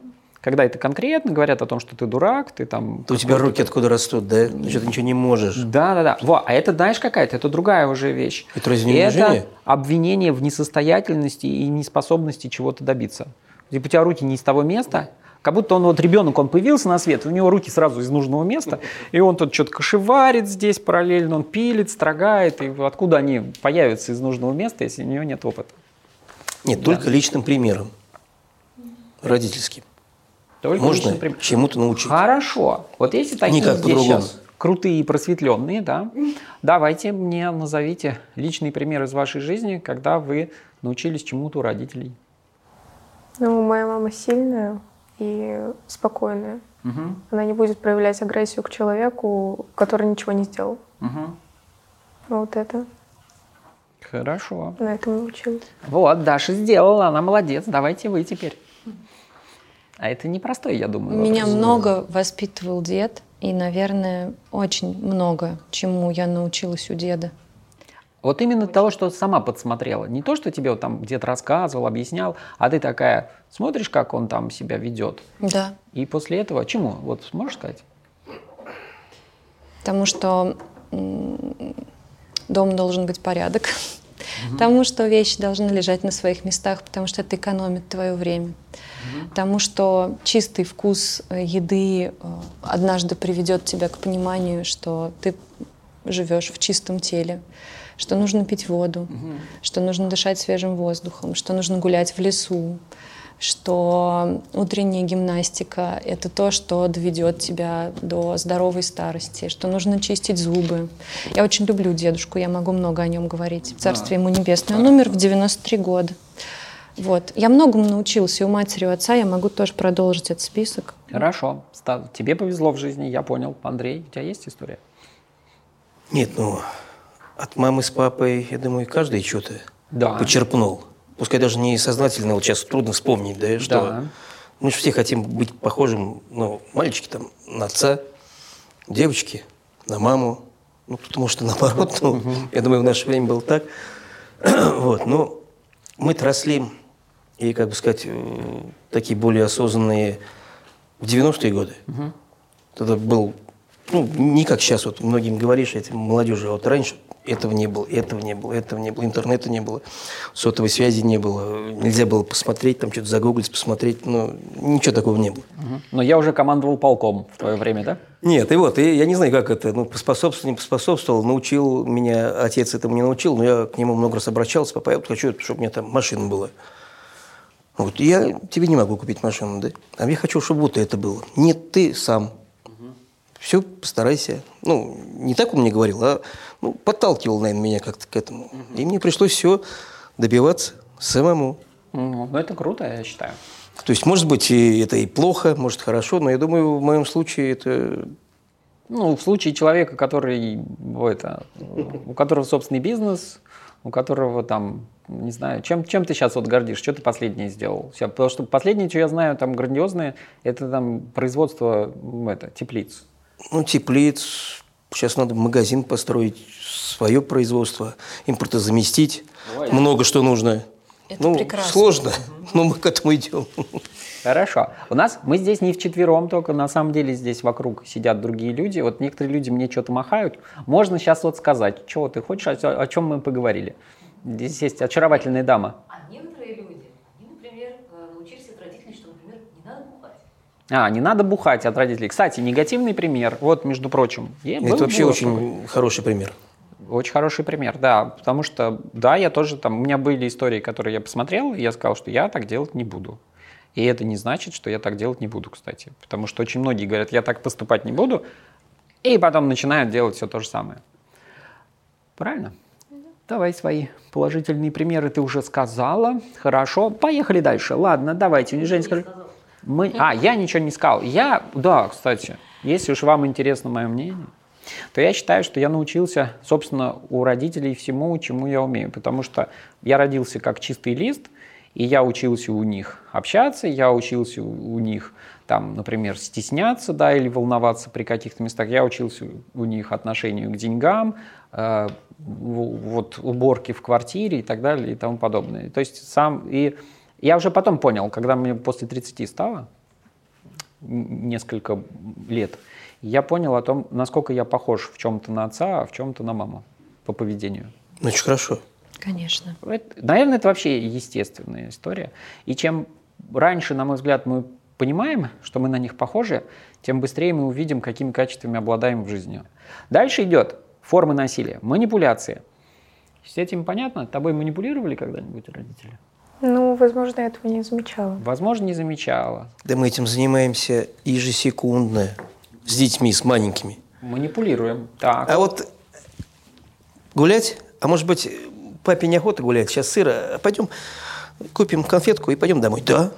Когда это конкретно говорят о том, что ты дурак, ты там... У тебя руки откуда растут, да? Значит, ты ничего не можешь. Да, да, да. Во, а это, знаешь, какая-то, это другая уже вещь. Это разве не Это обвинение в несостоятельности и неспособности чего-то добиться. Типа у тебя руки не из того места, как будто он вот ребенок, он появился на свет, у него руки сразу из нужного места, и он тут что-то кошеварит здесь параллельно, он пилит, строгает, и откуда они появятся из нужного места, если у него нет опыта? Нет, только личным примером. Родительским. Только Можно пример. чему-то научить. Хорошо. Вот если такие Никак здесь сейчас крутые и просветленные, да, давайте мне назовите личный пример из вашей жизни, когда вы научились чему-то у родителей. Ну, моя мама сильная и спокойная. Она не будет проявлять агрессию к человеку, который ничего не сделал. Ну, Вот это, Хорошо. на этом научилась. Вот, Даша сделала, она молодец. Давайте вы теперь. А это непростой, я думаю. Меня вопрос. много воспитывал дед, и, наверное, очень много чему я научилась у деда. Вот именно того, что сама подсмотрела. Не то, что тебе вот там дед рассказывал, объяснял, а ты такая смотришь, как он там себя ведет. Да. И после этого чему? Вот сможешь сказать? Потому что дом должен быть порядок. Потому что вещи должны лежать на своих местах, потому что это экономит твое время. Потому что чистый вкус э, еды э, однажды приведет тебя к пониманию, что ты живешь в чистом теле, что нужно пить воду, что нужно дышать свежим воздухом, что нужно гулять в лесу, что утренняя гимнастика — это то, что доведет тебя до здоровой старости, что нужно чистить зубы. Я очень люблю дедушку, я могу много о нем говорить. Царствие ему небесное. Он умер в 93 года. Вот. Я многому научился, и у матери, и у отца я могу тоже продолжить этот список. Хорошо. Тебе повезло в жизни, я понял. Андрей, у тебя есть история? Нет, ну, от мамы с папой, я думаю, каждый что-то Да. почерпнул. Пускай даже не сознательно, вот сейчас трудно вспомнить, да, что Да. мы же все хотим быть похожим, ну, мальчики там на отца, девочки на маму, ну, кто-то может и наоборот, ну, я думаю, в наше время было так. вот, но мы росли, и, как бы сказать, э, такие более осознанные в 90-е годы. Тогда был, ну, не как сейчас, вот многим говоришь, этим молодежи, вот раньше этого не было, этого не было, этого не было, интернета не было, сотовой связи не было, нельзя было посмотреть, там что-то загуглить, посмотреть, ну, ничего такого не было. Но я уже командовал полком в твое время, да? Нет, и вот, и я не знаю, как это, ну, поспособствовал, не поспособствовал, научил меня, отец этому не научил, но я к нему много раз обращался, папа, я вот хочу, чтобы у меня там машина была. Вот, я тебе не могу купить машину, да? А я хочу, чтобы вот это было. Нет, ты сам. Все, постарайся. Ну, не так он мне говорил, а ну, подталкивал, наверное, меня как-то к этому. И мне пришлось все добиваться самому. Ну, ну, это круто, я считаю. То есть, может быть, и это и плохо, может, хорошо, но я думаю, в моем случае это Ну, в случае человека, который, это, у которого собственный бизнес, у которого там, не знаю, чем, чем ты сейчас вот гордишь, что ты последнее сделал? Всё, Потому что последнее, что я знаю, там грандиозное, это там производство это, теплиц. Ну, теплиц. Сейчас надо магазин построить, свое производство, импортозаместить. Много что нужно. Это ну, прекрасно. сложно, но мы к этому идем. Хорошо. У нас, мы здесь не вчетвером только, на самом деле здесь вокруг сидят другие люди. Вот некоторые люди мне что-то махают. Можно сейчас вот сказать, что ты хочешь, о, о чем мы поговорили. Здесь есть очаровательная дама. А некоторые люди, они, например, э, научились от родителей, что, например, не надо бухать. А, не надо бухать от родителей. Кстати, негативный пример, вот, между прочим. Это вообще было очень хороший пример. Очень хороший пример, да, потому что, да, я тоже там, у меня были истории, которые я посмотрел, и я сказал, что я так делать не буду. И это не значит, что я так делать не буду, кстати, потому что очень многие говорят, я так поступать не буду, и потом начинают делать все то же самое. Правильно? Давай свои положительные примеры ты уже сказала. Хорошо, поехали дальше. Ладно, давайте. Жень, скажи. Мы... А, я ничего не сказал. Я, да, кстати, если уж вам интересно мое мнение, то я считаю, что я научился, собственно, у родителей всему, чему я умею. Потому что я родился как чистый лист, и я учился у них общаться, я учился у них, там, например, стесняться, да, или волноваться при каких-то местах. Я учился у них отношению к деньгам, э, вот уборке в квартире и так далее и тому подобное. То есть сам и я уже потом понял, когда мне после 30 стало, несколько лет, я понял о том, насколько я похож в чем-то на отца, а в чем-то на маму по поведению. Ну, очень хорошо. Конечно. Это- наверное, это вообще естественная история. И чем раньше, на мой взгляд, мы понимаем, что мы на них похожи, тем быстрее мы увидим, какими качествами обладаем в жизни. Дальше идет формы насилия, манипуляции. С этим понятно? Тобой манипулировали когда-нибудь родители? Ну, возможно, я этого не замечала. Возможно, не замечала. Да мы этим занимаемся ежесекундно с детьми, с маленькими. Манипулируем. Так. А вот гулять, а может быть, папе неохота гулять, сейчас сыро, а пойдем купим конфетку и пойдем домой. Да.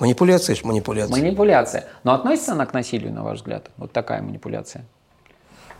Манипуляция ж манипуляция. Манипуляция. Но относится она к насилию, на ваш взгляд? Вот такая манипуляция?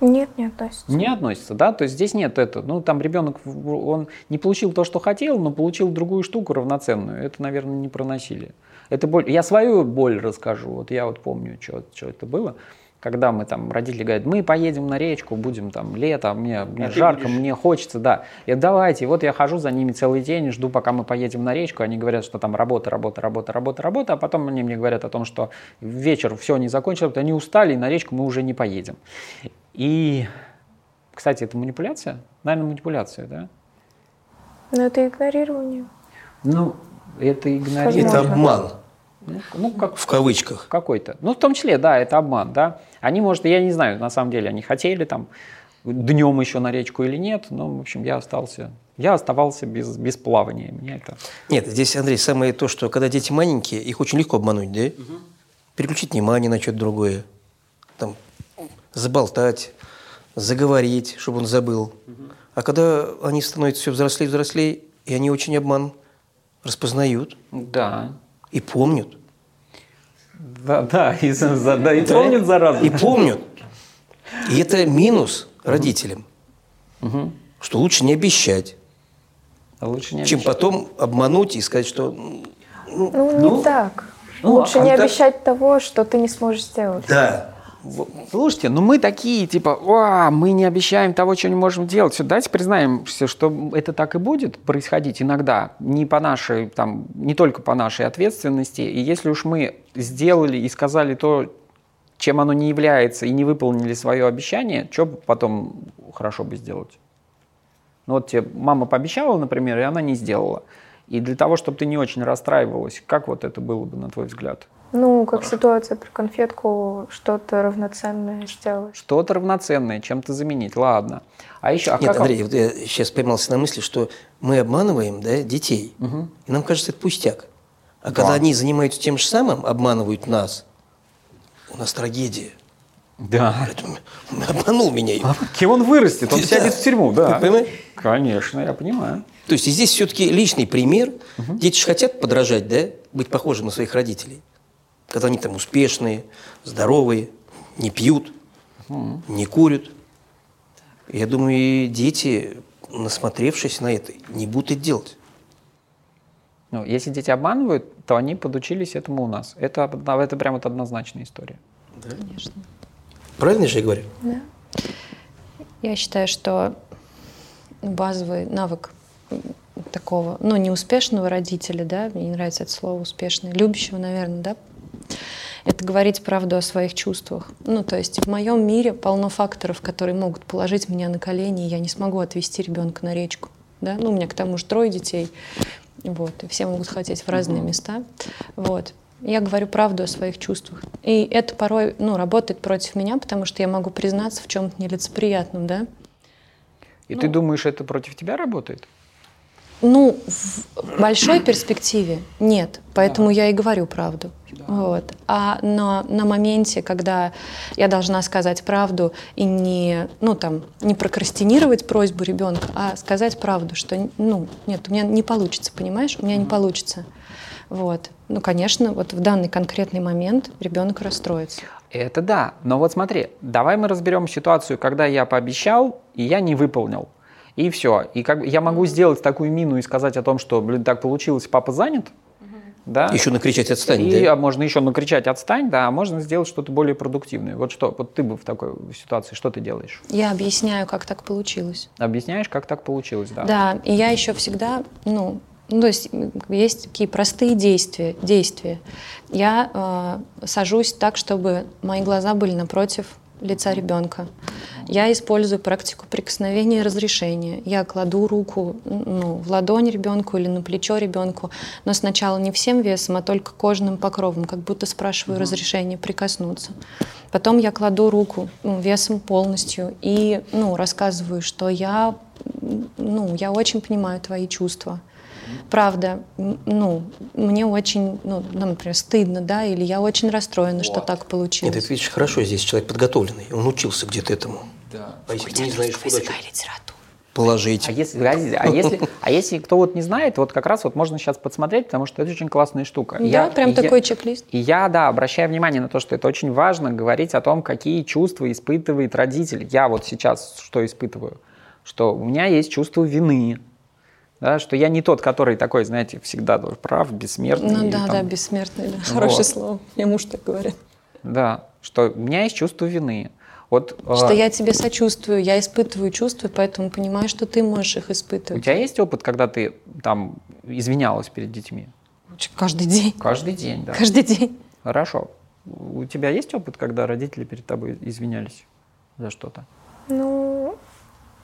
Нет, не относится. Не относится, да? То есть здесь нет этого. Ну, там ребенок, он не получил то, что хотел, но получил другую штуку равноценную. Это, наверное, не про насилие. Это боль. Я свою боль расскажу. Вот я вот помню, что, что это было. Когда мы там, родители говорят, мы поедем на речку, будем там лето, мне, мне жарко, мне хочется, да. Я давайте, вот я хожу за ними целый день, жду, пока мы поедем на речку. Они говорят, что там работа, работа, работа, работа, работа, а потом они мне говорят о том, что вечер все не закончилось, они устали, и на речку мы уже не поедем. И, кстати, это манипуляция? Наверное, манипуляция, да? Но это игнорирование. Ну, это игнорирование. Это обман, Ну, ну, как в кавычках. какой-то. Ну, в том числе, да, это обман, да. Они, может, я не знаю, на самом деле, они хотели там днем еще на речку или нет, но, в общем, я остался Я оставался без, без плавания. Меня это... Нет, здесь, Андрей, самое то, что когда дети маленькие, их очень легко обмануть, да? Переключить внимание на что-то другое. Там, заболтать, заговорить, чтобы он забыл. А когда они становятся все взрослее, взрослее, и они очень обман распознают Да. и помнят. Да, да, и, за- за- да, и помнят зараза. И помнят. И это минус родителям, что лучше не обещать, Лучше не чем обещать. потом обмануть и сказать, что ну, Ну, не так. ну, Лучше а не так- обещать того, что ты не сможешь сделать. да, Слушайте, ну мы такие, типа, «О, мы не обещаем того, чего не можем делать. Всё, Давайте признаемся, что это так и будет происходить иногда, не по нашей, там, не только по нашей ответственности. И если уж мы сделали и сказали то, чем оно не является, и не выполнили свое обещание, что потом хорошо бы сделать? Ну вот тебе мама пообещала, например, и она не сделала. И для того, чтобы ты не очень расстраивалась, как вот это было бы, на твой взгляд? Ну, как ситуация про конфетку, что-то равноценное сделать. Что-то равноценное, чем-то заменить. Ладно. А еще, а Нет, как- Андрей, вот я сейчас поймался на мысли, что мы обманываем да, детей, и нам кажется, это пустяк. А когда они занимаются тем же самым, обманывают нас, у нас трагедия. Да. Он обманул меня. А кем он вырастет? Он Да. сядет в тюрьму, да. Ты понимаешь? Конечно, я понимаю. То есть и здесь все-таки личный пример. Дети же хотят подражать, да, быть похожим на своих родителей. Когда они там успешные, здоровые, не пьют, не курят. Я думаю, и дети, насмотревшись на это, не будут это делать. Ну, если дети обманывают, то они подучились этому у нас. Это, одна- это прям вот однозначная история. Конечно. Правильно же я говорю? Я считаю, что базовый навык такого, ну, неуспешного родителя, да, мне не нравится это слово успешный, любящего, наверное, да, это говорить правду о своих чувствах. Ну, то есть в моем мире полно факторов, которые могут положить меня на колени, и я не смогу отвести ребенка на речку. Да? Ну, у меня к тому же трое детей, вот, и все могут хотеть в разные места. Вот. Я говорю правду о своих чувствах. И это порой ну, работает против меня, потому что я могу признаться в чем-то нелицеприятном, да? И ты думаешь, это против тебя работает? Ну, в большой перспективе нет, поэтому я и говорю правду. Вот. А на, на моменте, когда я должна сказать правду и не, ну, там, не прокрастинировать просьбу ребенка, а сказать правду, что ну, нет, у меня не получится, понимаешь? У меня не получится. Вот. Ну, конечно, вот в данный конкретный момент ребенок расстроится. Это да. Но вот смотри, давай мы разберем ситуацию, когда я пообещал, и я не выполнил. И все. И как бы я могу сделать такую мину и сказать о том, что, блин, так получилось, папа занят. Да? Еще накричать отстань, И да? а можно еще накричать «отстань», да, а можно сделать что-то более продуктивное. Вот что, вот ты бы в такой ситуации, что ты делаешь? Я объясняю, как так получилось. Объясняешь, как так получилось, да? Да, и я еще всегда, ну, ну, то есть есть такие простые действия. действия. Я э, сажусь так, чтобы мои глаза были напротив лица ребенка. Я использую практику прикосновения и разрешения. Я кладу руку ну, в ладонь ребенку или на плечо ребенку, но сначала не всем весом, а только кожным покровом, как будто спрашиваю разрешение прикоснуться. Потом я кладу руку ну, весом полностью и ну, рассказываю, что я, ну, я очень понимаю твои чувства. Правда, ну, мне очень, ну, например, стыдно, да, или я очень расстроена, что так получилось. Нет, это видишь, хорошо, здесь человек подготовленный, он учился где-то этому. Да. А если ты не знаешь, куда литература. положить, А если, подождите, а, если, а если кто вот не знает, вот как раз вот можно сейчас подсмотреть, потому что это очень классная штука. Да, Я- прям я- такой чек-лист. И я, да, обращаю внимание на то, что это очень важно говорить о том, какие чувства испытывает родитель. Я вот сейчас что испытываю? Что у меня есть чувство вины, да, что я не тот, который такой, знаете, всегда прав, бессмертный. Ну да, там- да, бессмертный, да. Хорошее Вот. слово. Мне муж так говорит. Да, что у меня есть чувство вины. Вот, Что э, я тебе сочувствую, я испытываю чувства, поэтому понимаю, что ты можешь их у испытывать. тебя есть опыт, когда ты там извинялась перед детьми? Каждый день. Каждый день, да. Каждый день. Хорошо. У тебя есть опыт, когда родители перед тобой извинялись за что-то? Ну,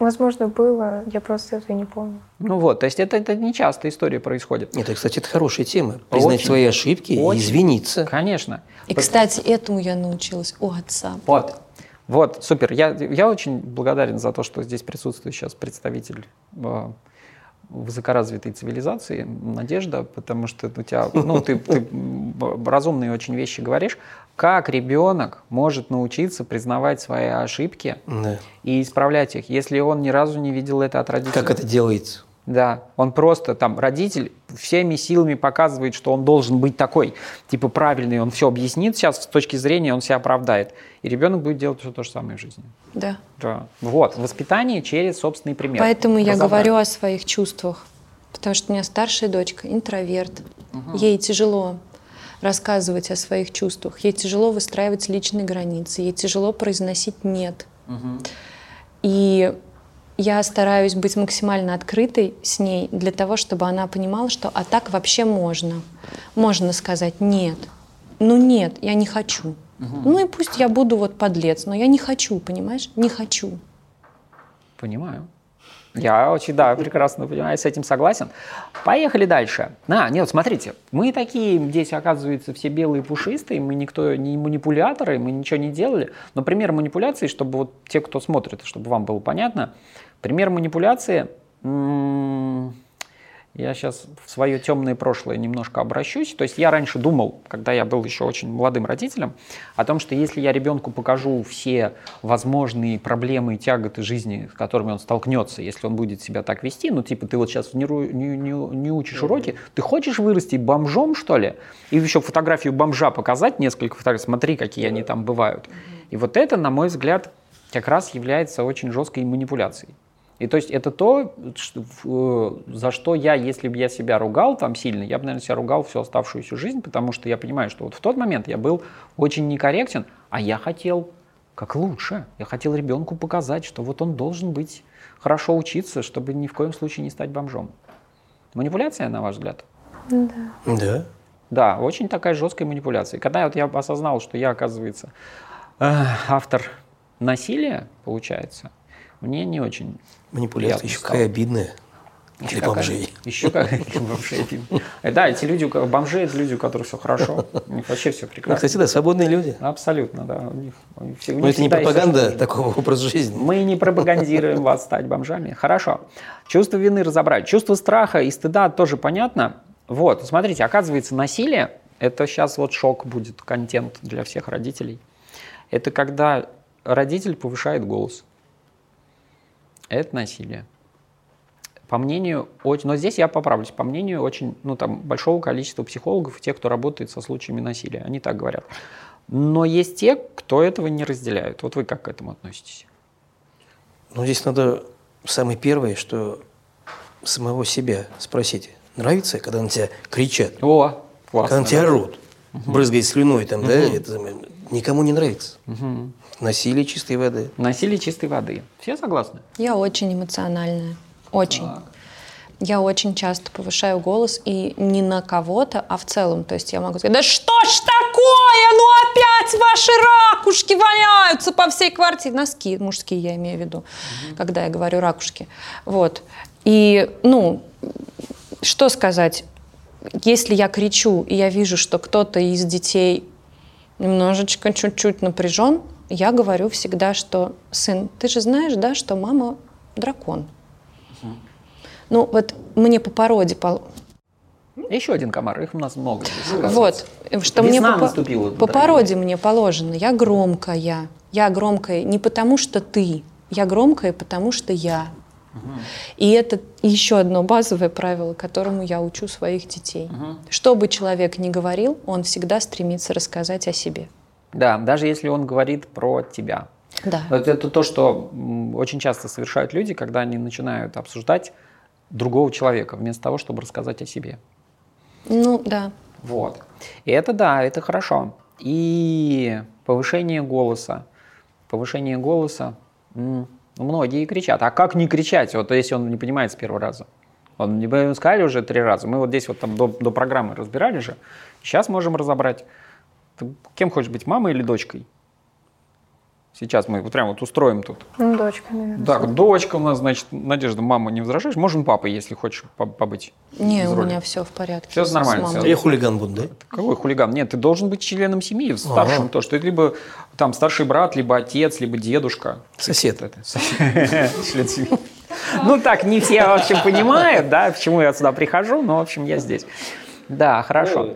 возможно, было, я просто это не помню. Ну вот, то есть это, это не часто история происходит. Нет, это, кстати, это хорошая тема. Признать Очень. свои ошибки Очень. и извиниться. Конечно. И, кстати, этому я научилась у отца. Вот. Вот, супер. Я, я очень благодарен за то, что здесь присутствует сейчас представитель э, высокоразвитой цивилизации надежда, потому что у тебя, ну, ты, ты разумные очень вещи говоришь. Как ребенок может научиться признавать свои ошибки Да. и исправлять их, если он ни разу не видел это от родителей? Как это делается? Да, он просто там, родитель всеми силами показывает, что он должен быть такой, типа правильный, он все объяснит сейчас с точки зрения, он себя оправдает. И ребенок будет делать все то же самое в жизни. Да. Да. Вот, воспитание через собственный пример. Поэтому я говорю о своих чувствах. Потому что у меня старшая дочка интроверт. Ей тяжело рассказывать о своих чувствах. Ей тяжело выстраивать личные границы. Ей тяжело произносить нет. И я стараюсь быть максимально открытой с ней для того, чтобы она понимала, что а так вообще можно. Можно сказать нет. Ну нет, я не хочу. Ну и пусть я буду вот подлец, но я не хочу, понимаешь? Не хочу. Понимаю. Я очень, да, прекрасно понимаю, с этим согласен. Поехали дальше. А, нет, смотрите, мы такие здесь, оказывается, все белые пушистые, мы никто не манипуляторы, мы ничего не делали. Но пример манипуляции, чтобы вот те, кто смотрит, чтобы вам было понятно, пример манипуляции, я сейчас в свое темное прошлое немножко обращусь. То есть я раньше думал, когда я был еще очень молодым родителем, о том, что если я ребенку покажу все возможные проблемы и тяготы жизни, с которыми он столкнется, если он будет себя так вести, ну типа ты вот сейчас не, не- не- не учишь уроки, ты хочешь вырасти бомжом, что ли? И еще фотографию бомжа показать, несколько фотографий, смотри, какие они там бывают. И вот это, на мой взгляд, как раз является очень жесткой манипуляцией. И то есть это то, что- э, за что я, если бы я себя ругал там сильно, я бы, наверное, себя ругал всю оставшуюся жизнь, потому что я понимаю, что вот в тот момент я был очень некорректен, а я хотел как лучше. Я хотел ребенку показать, что вот он должен быть хорошо учиться, чтобы ни в коем случае не стать бомжом. Манипуляция, на ваш взгляд? Да. Да, очень такая жесткая манипуляция. Когда вот я осознал, что я, оказывается, э, автор насилия, получается, мне не очень Манипуляция еще какая обидная. Для какая- бомжей. Еще как для бомжей. Э, Да, эти люди, бомжи, это люди, у которых все хорошо. У них вообще все Ну, прекрасно. кстати, да, свободные люди. Абсолютно, да. У них, у них Но это не пропаганда такого образа жизни. Мы не пропагандируем вас стать бомжами. Хорошо. Чувство вины разобрать. Чувство страха и стыда тоже понятно. Вот, смотрите, оказывается, насилие, это сейчас вот шок будет, контент для всех родителей. Это когда родитель повышает голос. Это насилие. По мнению, но здесь я поправлюсь, по мнению очень, ну там, большого количества психологов и тех, кто работает со случаями насилия, они так говорят. Но есть те, кто этого не разделяют. Вот вы как к этому относитесь? Но здесь надо самое первое, что самого себя спросить. Нравится, когда на тебя кричат? О, классно. когда на тебя да. орут? Брызгает слюной там, да? Это никому не нравится. Насилие чистой воды. Насилие чистой воды. Все согласны? Я очень эмоциональная. Очень. Я очень часто повышаю голос и не на кого-то, а в целом. То есть я могу сказать, да что ж такое, ну опять ваши ракушки валяются по всей квартире. Носки мужские я имею в виду, когда я говорю ракушки. Вот. И, ну, что сказать, если я кричу, и я вижу, что кто-то из детей немножечко, чуть-чуть напряжен, я говорю всегда, что, сын, ты же знаешь, да, что мама дракон. Ну, вот мне по породе, по- Еще один комар, их у нас много. здесь, вот, что Весна мне по, по- наступила, по дорогие. породе мне положено. Я громкая. Я громкая не потому, что ты. Я громкая, потому что я. И это еще одно базовое правило, которому я учу своих детей. Что бы человек ни говорил, он всегда стремится рассказать о себе. Да, даже если он говорит про тебя. Да. Вот это то, что очень часто совершают люди, когда они начинают обсуждать другого человека, вместо того, чтобы рассказать о себе. Ну, да. Вот. И это да, это хорошо. И повышение голоса. Повышение голоса. м, многие кричат. А как не кричать, вот если он не понимает с первого раза? Он не сказали уже три раза. Мы вот здесь вот там до, до программы разбирали же. Сейчас можем разобрать. Ты кем хочешь быть, мамой или дочкой? Сейчас мы вот прям вот устроим тут. Ну, дочка, наверное. Так, дочка у нас, значит, Надежда, мама не возражаешь? Можем папой, если хочешь по- побыть. Не, у меня все в порядке. С нормально. А я хулиган буду, да? Какой хулиган? Нет, ты должен быть членом семьи, старшим Ага. то, что это либо там старший брат, либо отец, либо дедушка. Сосед. Это, член семьи. Ну так, не все, в общем, понимают, да, почему я сюда прихожу, но, в общем, я здесь. Да, хорошо.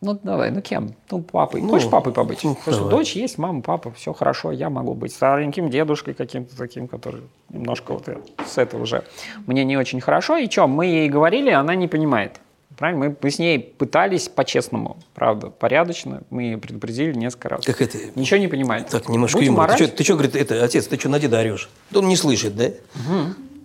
Ну, давай, ну кем? Ну, папой. Ну, Хочешь папой побыть? ну, Потому что дочь есть, мама, папа, все хорошо, я могу быть стареньким дедушкой каким-то таким, который немножко вот э, с этого уже мне не очень хорошо. И что, мы ей говорили, она не понимает. Правильно? Мы, мы с ней пытались по-честному, правда, порядочно. Мы ее предупредили несколько раз. Как это? Ничего не понимает. Так, немножко Будем юмора. орать? Ты что, говорит, это, отец, ты что на деда орешь? Он не слышит, да?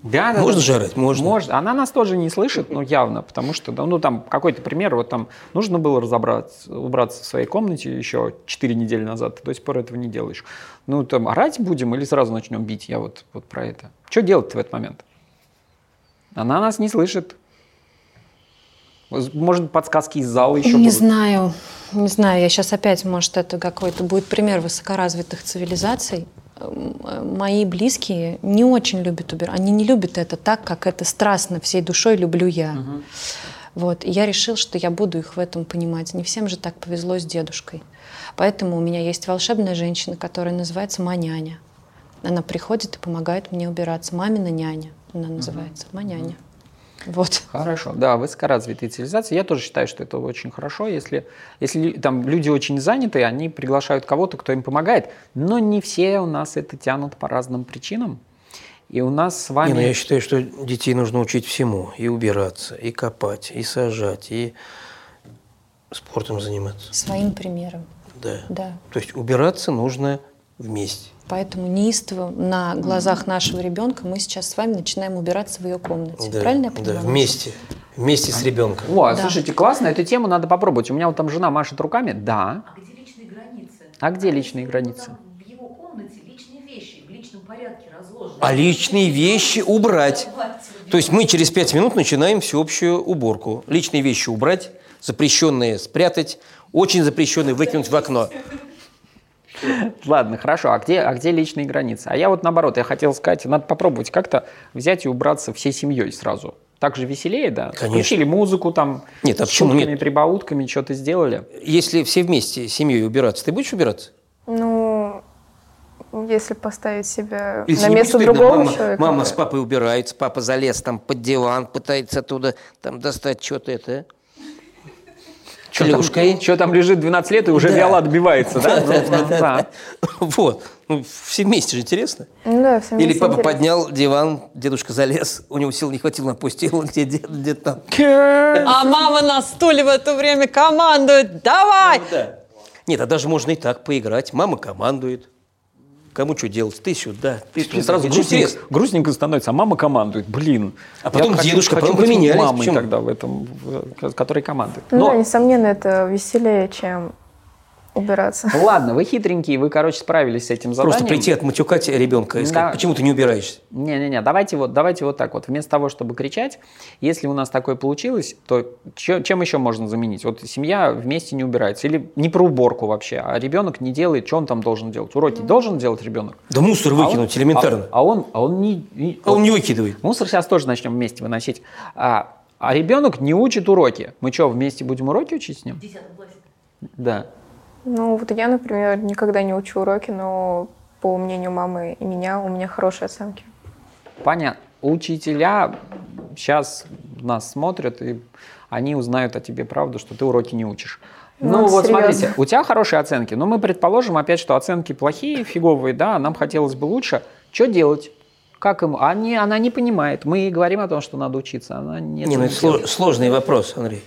Да, да, Можно да. же орать? Можно. Может. Она нас тоже не слышит, ну, явно, потому что, ну, там, какой-то пример, вот там нужно было разобраться, убраться в своей комнате еще 4 недели назад, ты до сих пор этого не делаешь. Ну, там, орать будем или сразу начнем бить? Я вот, вот про это. Что делать в этот момент? Она нас не слышит. Может, подсказки из зала еще Не будут? знаю, не знаю. Я сейчас опять, может, это какой-то будет пример высокоразвитых цивилизаций. Э, Мои близкие не очень любят убирать. Они не любят это так, как это страстно, всей душой люблю я. Вот. И я решил, что я буду их в этом понимать. Не всем же так повезло с дедушкой. Поэтому у меня есть волшебная женщина, которая называется Маняня. Она приходит и помогает мне убираться. Мамина няня она называется. Маняня. Вот. Хорошо, да, высокоразвитые цивилизации. Я тоже считаю, что это очень хорошо, если, если там люди очень заняты, они приглашают кого-то, кто им помогает. Но не все у нас это тянут по разным причинам. И у нас с вами... Не, ну я считаю, что детей нужно учить всему. И убираться, и копать, и сажать, и спортом заниматься. Своим примером. Да. Да. То есть убираться нужно вместе. Поэтому неистово на глазах нашего ребенка мы сейчас с вами начинаем убираться в ее комнате. Да, Правильно я да, понимаю? вместе. Вместе с ребенком. О, Да. слушайте, классно, эту тему надо попробовать. У меня вот там жена машет руками. Да. А где личные границы? А где личные границы? В его комнате личные вещи в личном порядке разложены. А личные вещи убрать. То есть мы через пять минут начинаем всеобщую уборку. Личные вещи убрать, запрещенные спрятать, очень запрещенные выкинуть в окно. Ладно, хорошо. А где, а где личные границы? А я вот наоборот, я хотел сказать, надо попробовать как-то взять и убраться всей семьей сразу. Так же веселее, да? Конечно. Включили музыку там, Нет, а с почему шутками, нет? прибаутками, что-то сделали. Если все вместе с семьей убираться, ты будешь убираться? Ну, если поставить себя Или на место стыдно? другого мама, человека. Мама да. с папой убирается, папа залез там под диван, пытается оттуда там достать что-то это. Клюшкой. Что там лежит 12 лет и уже Да. вяло отбивается, да? Ну, ну. Вот. Ну, все вместе же интересно. Ну да, Или вместе папа интересно. поднял диван, дедушка залез, у него сил не хватило, опустил, где дед, дед там. А мама на стуле в это время командует. Давай! Да. Нет, а даже можно и так поиграть. Мама командует. Кому что делать? Ты сюда, ты туда. Сразу грустненько, грустненько становится, а мама командует. Блин. А потом Я дедушка, хочу потом поменялись. мамой Почему? тогда в этом, в- который командует. Ну Но- да, несомненно, это веселее, чем убираться. Ну Ладно, вы хитренькие, вы, короче, справились с этим заданием. Просто прийти отматюкать ребенка и сказать, Да. почему ты не убираешься? Не-не-не, давайте вот, давайте вот так вот. Вместо того, чтобы кричать, если у нас такое получилось, то чё- чем еще можно заменить? Вот семья вместе не убирается. Или не про уборку вообще, а ребенок не делает, что он там должен делать? Уроки должен делать ребенок? Да мусор выкинуть А он- элементарно. А, а он, а он не... не- А он не выкидывает. Мусор сейчас тоже начнем вместе выносить. А, а ребенок не учит уроки. Мы что, вместе будем уроки учить с ним? В 10 классе. Да. Ну вот я, например, никогда не учу уроки, но по мнению мамы и меня, у меня хорошие оценки. Понятно. Учителя сейчас нас смотрят, и они узнают о тебе правду, что ты уроки не учишь. Ну, Ну, вот серьезно. смотрите, у тебя хорошие оценки, но мы предположим опять, что оценки плохие, фиговые, да, нам хотелось бы лучше. Что делать? Как им? Они, она не понимает. Мы ей говорим о том, что надо учиться. Она не, Не, ну это сло- сложный вопрос, Андрей.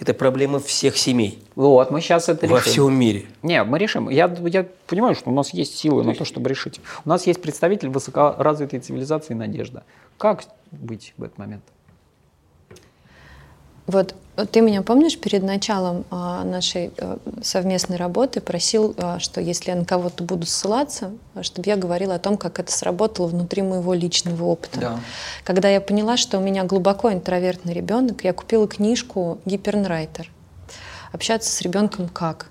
Это проблема всех семей Вот, мы сейчас это во решим. всем мире. Не, мы решим. Я, я понимаю, что у нас есть силы на то, чтобы решить. У нас есть представитель высокоразвитой цивилизации Надежда. Как быть в этот момент? Вот ты меня помнишь перед началом а, нашей э, совместной работы просил, а, что если я на кого-то буду ссылаться, чтобы я говорила о том, как это сработало внутри моего личного опыта. Когда я поняла, что у меня глубоко интровертный ребенок, я купила книжку Гипернрайтер. Общаться с ребенком как?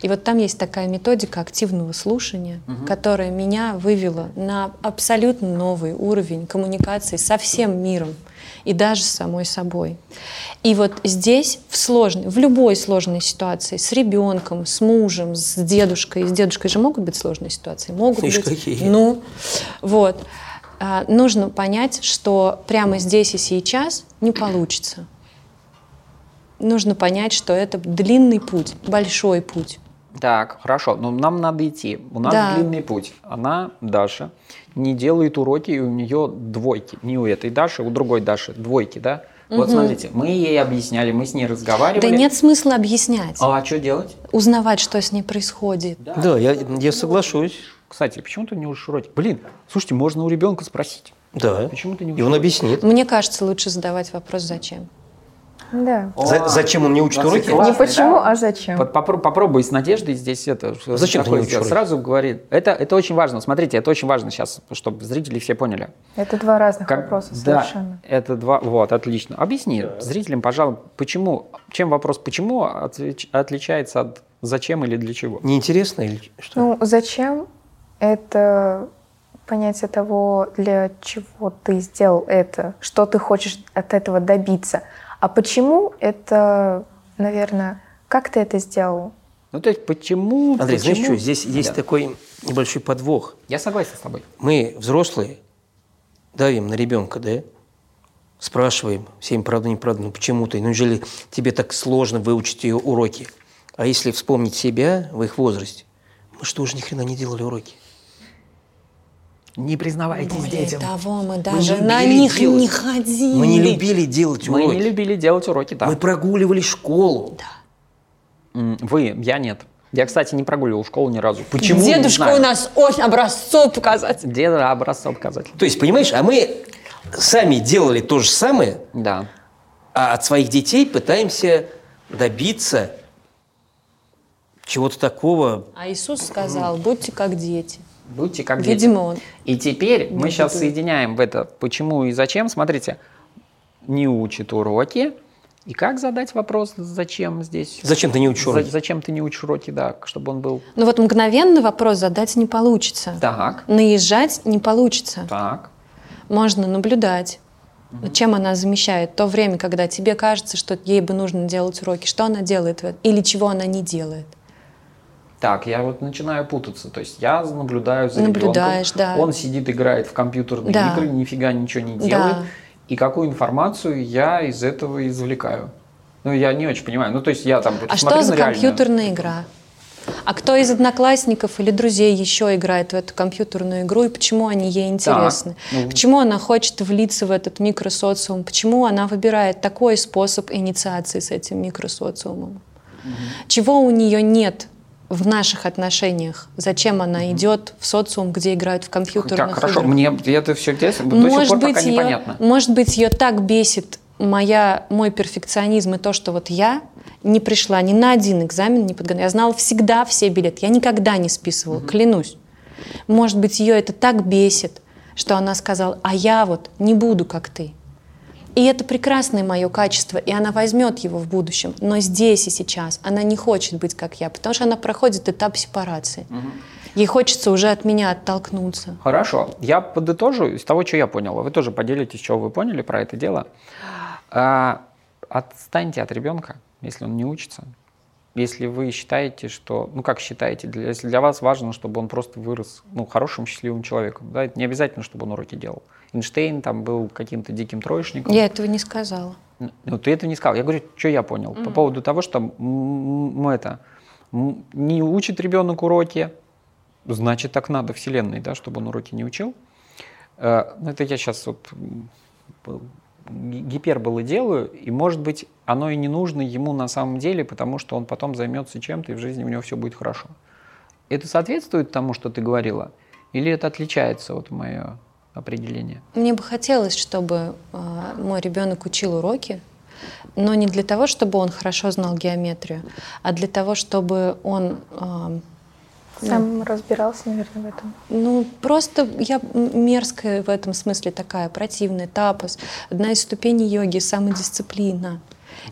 И вот там есть такая методика активного слушания, которая меня вывела на абсолютно новый уровень коммуникации со всем миром и даже самой собой. И вот здесь, в, сложной, в любой сложной ситуации, с ребенком, с мужем, с дедушкой, с дедушкой же могут быть сложные ситуации, могут Ишь, быть. какие. Ну, вот. а, нужно понять, что прямо здесь и сейчас не получится. Нужно понять, что это длинный путь, большой путь. Так, хорошо, но нам надо идти. У нас Да. длинный путь. Она, Даша, не делает уроки, и у нее двойки. Не у этой Даши, у другой Даши двойки, да? Вот смотрите, мы ей объясняли, мы с ней разговаривали. Да нет смысла объяснять, А что делать? узнавать, что с ней происходит. Да, я, я соглашусь. Кстати, почему ты не учишь уроки? Блин, слушайте, можно у ребенка спросить. Да. Почему ты не И он учишь? объяснит. Мне кажется, лучше задавать вопрос «зачем?». Да. За- зачем он не учит уроки? классно. Не почему, да? а зачем. Вот попро- попробуй с Надеждой здесь это. Зачем ты такое не учишь? Сразу говорит. Это, это очень важно. Смотрите, это очень важно сейчас, чтобы зрители все поняли. Это два разных Как- вопроса да, совершенно. это два. Вот, отлично. Объясни зрителям, пожалуй, почему, чем вопрос почему отлич- отличается от зачем или для чего? Неинтересно или что? Ну, зачем? Это понятие того, для чего ты сделал это, что ты хочешь от этого добиться. А почему это, наверное, как ты это сделал? Ну, то есть, почему... Андрей, знаешь почему- что, здесь есть Да. такой небольшой подвох. Я согласен с тобой. Мы, взрослые, давим на ребенка, да? Спрашиваем, всем правда, неправда, ну почему ты? Ну, неужели тебе так сложно выучить ее уроки? А если вспомнить себя в их возрасте, мы что, уже ни хрена не делали уроки? Не признавайтесь Более детям. того, мы даже любили на них делать. не ходили. Мы не любили делать Мы уроки. не любили делать уроки, да. Мы прогуливали школу. М, Вы, я нет. Я, кстати, не прогуливал школу ни разу. Почему? Дедушка у нас очень образцов показать. Деда образцов показатель. То есть, понимаешь, а мы сами делали то же самое, Да. а от своих детей пытаемся добиться чего-то такого. А Иисус сказал, будьте как дети. Будьте как дети. Видимо, он. И теперь мы Не сейчас буду. соединяем в это почему и зачем. Смотрите, не учит уроки. И как задать вопрос, зачем здесь? Зачем ты не учишь За- уроки? зачем ты не учишь уроки, да, чтобы он был... Ну вот мгновенный вопрос задать не получится. Так, Наезжать не получится. так. Можно наблюдать, чем она замещает то время, когда тебе кажется, что ей бы нужно делать уроки, что она делает или чего она не делает. Так, я вот начинаю путаться. То есть я наблюдаю за Наблюдаешь, ребенком. да. Он сидит, играет в компьютерные Да. игры, нифига ничего не делает. Да. И какую информацию я из этого извлекаю? Ну, я не очень понимаю. Ну, то есть я там А что за компьютерная игра? А кто из одноклассников или друзей еще играет в эту компьютерную игру и почему они ей интересны? ну- Почему она хочет влиться в этот микросоциум? Почему она выбирает такой способ инициации с этим микросоциумом? Чего у нее нет в наших отношениях? Зачем она идет в социум, где играют в компьютерных Так, хорошо, играх? мне это все до сих пор пока ее, непонятно. может быть, ее так бесит моя, мой перфекционизм и то, что вот я не пришла ни на один экзамен, не подготовилась. Я знала всегда все билеты. Я никогда не списывала, клянусь. Может быть, ее это так бесит, что она сказала, а я вот не буду, как ты. И это прекрасное мое качество, и она возьмет его в будущем. Но здесь и сейчас она не хочет быть, как я, потому что она проходит этап сепарации. Ей хочется уже от меня оттолкнуться. Хорошо, я подытожу из того, что я понял. Вы тоже поделитесь, что вы поняли про это дело. А, отстаньте от ребенка, если он не учится. Если вы считаете, что, ну как считаете, для- если для вас важно, чтобы он просто вырос ну, хорошим, счастливым человеком, да, это не обязательно, чтобы он уроки делал. Эйнштейн там был каким-то диким троечником. Я этого не сказала. Ну, ты это не сказал. Я говорю, что я понял. По поводу того, что м, м, это, не учит ребенок уроки, значит, так надо Вселенной, да, чтобы он уроки не учил. Э, Ну, это я сейчас вот гиперболы делаю, и, может быть, оно и не нужно ему на самом деле, потому что он потом займется чем-то, и в жизни у него все будет хорошо. Это соответствует тому, что ты говорила? Или это отличается от мое определение? Мне бы хотелось, чтобы а, мой ребенок учил уроки, но не для того, чтобы он хорошо знал геометрию, а для того, чтобы он а, Сам разбирался, наверное, в этом. Ну, просто я мерзкая в этом смысле такая, противная, тапос. Одна из ступеней йоги — самодисциплина.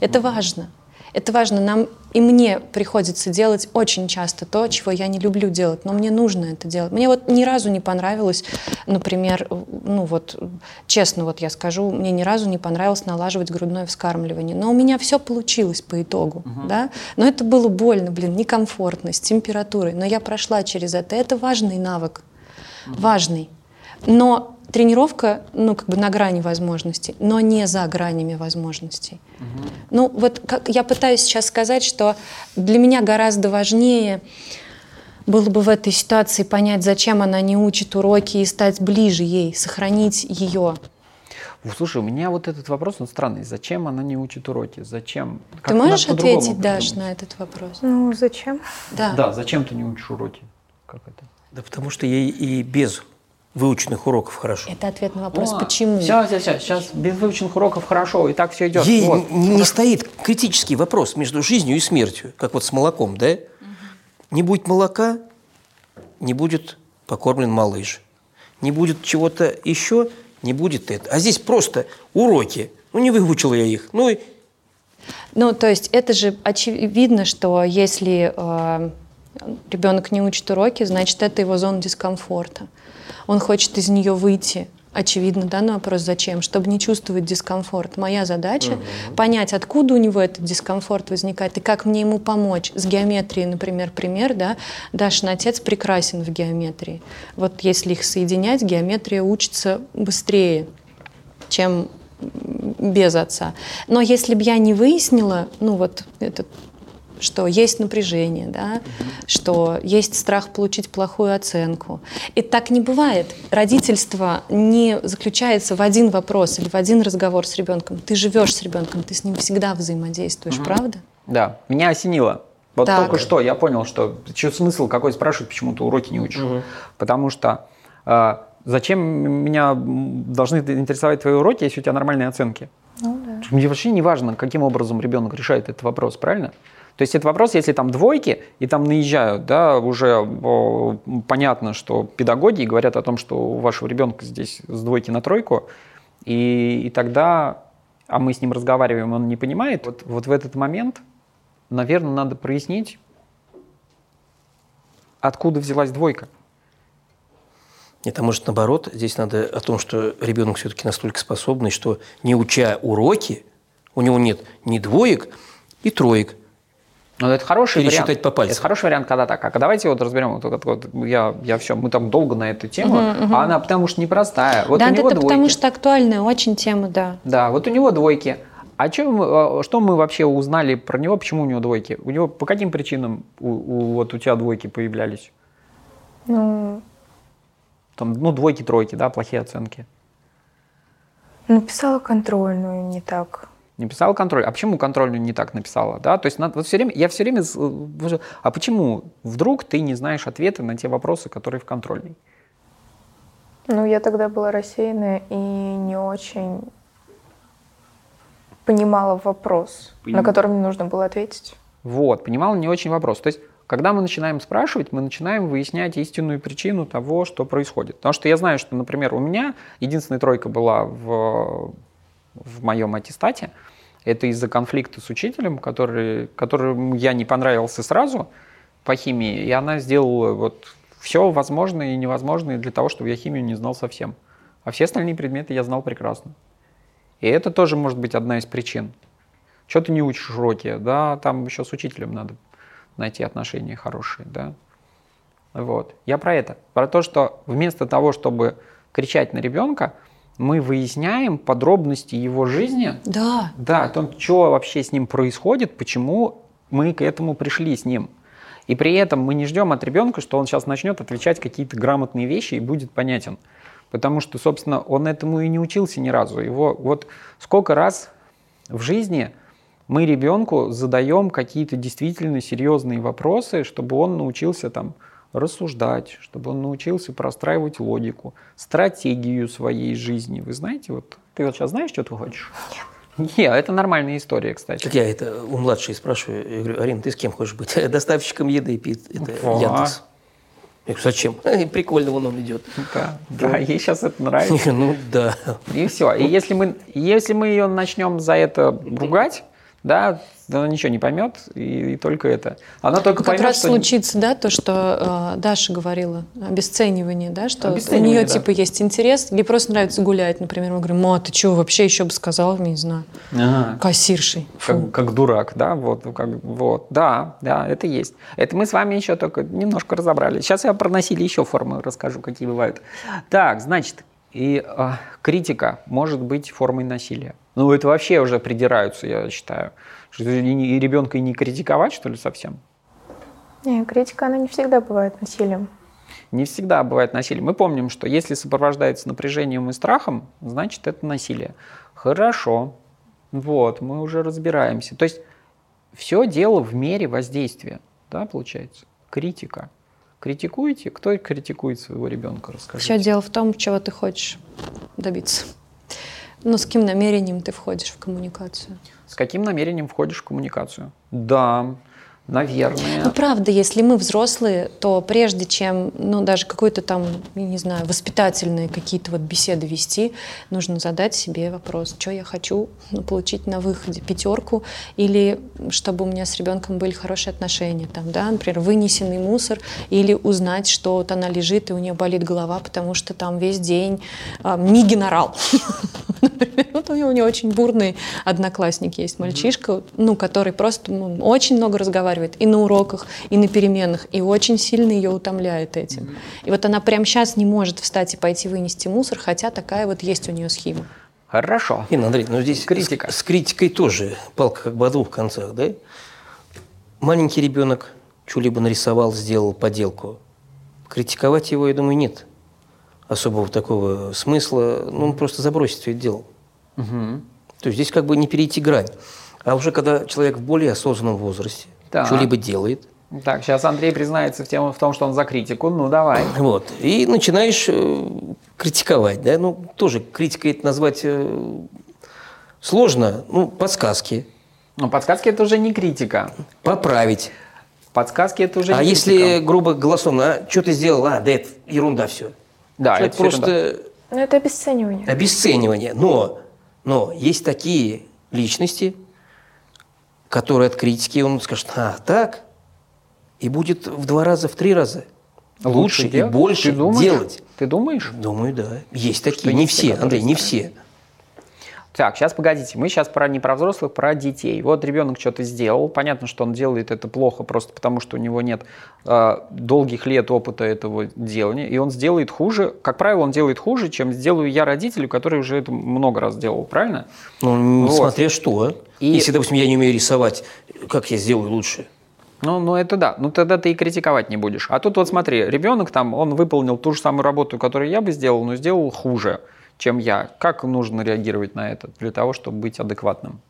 Это важно. Это важно. Нам и мне приходится делать очень часто то, чего я не люблю делать, но мне нужно это делать. Мне вот ни разу не понравилось, например, ну вот, честно вот я скажу, мне ни разу не понравилось налаживать грудное вскармливание, но у меня все получилось по итогу, да, но это было больно, блин, некомфортно, с температурой, но я прошла через это, это важный навык, важный. Но тренировка, ну, как бы на грани возможностей, но не за гранями возможностей. Ну, вот как я пытаюсь сейчас сказать, что для меня гораздо важнее было бы в этой ситуации понять, зачем она не учит уроки и стать ближе ей, сохранить ее. Слушай, у меня вот этот вопрос, он странный. Зачем она не учит уроки? Зачем? Ты Как можешь надо по-другому ответить, Даш, на этот вопрос? Ну, зачем? Да. Да, зачем ты не учишь уроки? Как это? Да потому что ей и без выученных уроков хорошо. Это ответ на вопрос, почему. Все, все, все. Сейчас без выученных уроков хорошо, и так все идет. Ей Вот. не стоит критический вопрос между жизнью и смертью, как вот с молоком, да? Не будет молока, не будет покормлен малыш. Не будет чего-то еще, не будет это. А здесь просто уроки. Ну, не выучил я их. Ну, и Ну, то есть это же очевидно, что если э, ребенок не учит уроки, значит, это его зона дискомфорта. Он хочет из нее выйти. Очевидно, да, на вопрос зачем? Чтобы не чувствовать дискомфорт. Моя задача понять, откуда у него этот дискомфорт возникает и как мне ему помочь. С геометрией, например, пример, да, Дашин отец прекрасен в геометрии. Вот если их соединять, геометрия учится быстрее, чем без отца. Но если бы я не выяснила, ну вот этот что есть напряжение, да, что есть страх получить плохую оценку. И так не бывает. Родительство не заключается в один вопрос или в один разговор с ребенком. Ты живешь с ребенком, ты с ним всегда взаимодействуешь, правда? Да, меня осенило. Вот Так. только что я понял, что что смысл какой спрашивать, почему ты уроки не учишь. Потому что э, зачем меня должны интересовать твои уроки, если у тебя нормальные оценки? Ну да. Мне вообще не важно, каким образом ребенок решает этот вопрос, правильно? То есть это вопрос, если там двойки и там наезжают, да, уже понятно, что педагоги говорят о том, что у вашего ребенка здесь с двойки на тройку, и, и тогда, а мы с ним разговариваем, он не понимает. Вот, вот в этот момент, наверное, надо прояснить, откуда взялась двойка. Это может наоборот, здесь надо о том, что ребенок все-таки настолько способный, что не уча уроки, у него нет ни двоек и троек. Ну, это хороший Пересчитать вариант. по пальцам. Это хороший вариант, когда так. А давайте вот разберем. Вот, вот, вот, я, я все, мы там долго на эту тему, а она потому что непростая. Вот да, у него это двойки. потому что актуальная очень тема, да. Да, вот у него двойки. А чё мы, э, что мы вообще узнали про него, почему у него двойки? У него по каким причинам у, у- вот у тебя двойки появлялись? Ну, Там, ну, двойки, тройки, да, плохие оценки. написала контрольную не так. Не писала контроль. А почему контрольную не так написала? Да? То есть надо, вот все время, я все время... э, А почему вдруг ты не знаешь ответы на те вопросы, которые в контрольной? Ну, я тогда была рассеянная и не очень понимала вопрос, Поним- на который мне нужно было ответить. Вот, понимал не очень вопрос. То есть, когда мы начинаем спрашивать, мы начинаем выяснять истинную причину того, что происходит. Потому что я знаю, что, например, у меня единственная тройка была в, в моем аттестате. Это из-за конфликта с учителем, который, которому я не понравился сразу по химии, и она сделала вот все возможное и невозможное для того, чтобы я химию не знал совсем. А все остальные предметы я знал прекрасно. И это тоже может быть одна из причин. Что ты не учишь уроки? Да, там еще с учителем надо найти отношения хорошие, да. Вот. Я про это. Про то, что вместо того, чтобы кричать на ребенка, мы выясняем подробности его жизни, Да, да, о том, что вообще с ним происходит, почему мы к этому пришли с ним. И при этом мы не ждем от ребенка, что он сейчас начнет отвечать какие-то грамотные вещи и будет понятен. Потому что, собственно, он этому и не учился ни разу. Его вот сколько раз в жизни мы ребенку задаем какие-то действительно серьезные вопросы, чтобы он научился там рассуждать, чтобы он научился простраивать логику, стратегию своей жизни. Вы знаете, вот ты вот сейчас знаешь, что ты хочешь? Нет. Нет, это нормальная история, кстати. Как я это у младшей спрашиваю, я говорю, Арина, ты с кем хочешь быть? Доставщиком еды и пит. Это Во. Яндекс. Я говорю, зачем? Прикольно вон он идет. Да, да, ей сейчас это нравится. Ну да. И все. И если мы, если мы ее начнем за это ругать, да, она ничего не поймет, и, и только это. Она только Как поймет, раз что... случится, да, то, что э, Даша говорила, обесценивание, да, что Обесценивание, у нее да. типа есть интерес, ей просто нравится гулять, например, мы говорим, ма, ты что, вообще еще бы сказала, не знаю, Ага. кассиршей. Фу. Как, как дурак, да, вот, ну, как, вот, да, да, это есть. Это мы с вами еще только немножко разобрали. Сейчас я про насилие еще формы расскажу, какие бывают. Так, значит, и а, критика может быть формой насилия. Ну, это вообще уже придираются, я считаю. Что и, ребенка и не критиковать, что ли, совсем? Не, критика, она не всегда бывает насилием. Не всегда бывает насилие. Мы помним, что если сопровождается напряжением и страхом, значит это насилие. Хорошо. Вот, мы уже разбираемся. То есть все дело в мере воздействия, да, получается? Критика. Критикуете? Кто критикует своего ребенка? Расскажите. Все дело в том, чего ты хочешь добиться. Ну, с каким намерением ты входишь в коммуникацию. С каким намерением входишь в коммуникацию? Да, наверное. Ну, правда, если мы взрослые, то прежде чем, ну, даже какую-то там, я не знаю, воспитательные какие-то вот беседы вести, нужно задать себе вопрос, что я хочу получить на выходе, пятерку, или чтобы у меня с ребенком были хорошие отношения, там, да, например, вынесенный мусор, или узнать, что вот она лежит, и у нее болит голова, потому что там весь день Мигин орал. Например, вот у нее, у нее очень бурный одноклассник есть, мальчишка, ну, который просто ну, очень много разговаривает и на уроках, и на переменах, и очень сильно ее утомляет этим. И вот она прямо сейчас не может встать и пойти вынести мусор, хотя такая вот есть у нее схема. Хорошо. Инна, Андрей, ну здесь Критика. С, с критикой тоже палка как бы о двух концах, да? Маленький ребенок что-либо нарисовал, сделал поделку. Критиковать его, я думаю, нет особого такого смысла. Ну, он просто забросит все это дело. Мгм. То есть здесь как бы не перейти грань. А уже когда человек в более осознанном возрасте Так. что-либо делает, Так, сейчас Андрей признается в, тем, в том, что он за критику. Ну, давай. вот, и начинаешь э, критиковать, да, ну, тоже критикой это назвать э, сложно, ну, подсказки, Но подсказки это уже не критика. поправить. Подсказки это уже а не если критика. грубо голосом, а что ты сделал? А, да это ерунда все. Да, это это ерунда. просто Но это обесценивание. обесценивание. Но, но есть такие личности, которые от критики, он скажет, а, так, и будет в два раза, в три раза лучше, и делать? больше Ты думаешь? делать. Ты думаешь? Думаю, да. Есть Что такие. не Не все, Андрей, не все. Так, сейчас погодите, мы сейчас про не про взрослых, про детей. Вот ребенок что-то сделал, понятно, что он делает это плохо, просто потому что у него нет э, долгих лет опыта этого делания, и он сделает хуже. Как правило, он делает хуже, чем сделаю я родителю, который уже это много раз делал, правильно? Ну, Вот. смотря что. И- Если, допустим, я не умею рисовать, как я сделаю лучше? Ну, ну это да. Ну тогда ты и критиковать не будешь. А тут вот смотри, ребенок там, он выполнил ту же самую работу, которую я бы сделал, но сделал хуже, чем я. Как нужно реагировать на это для того, чтобы быть адекватным?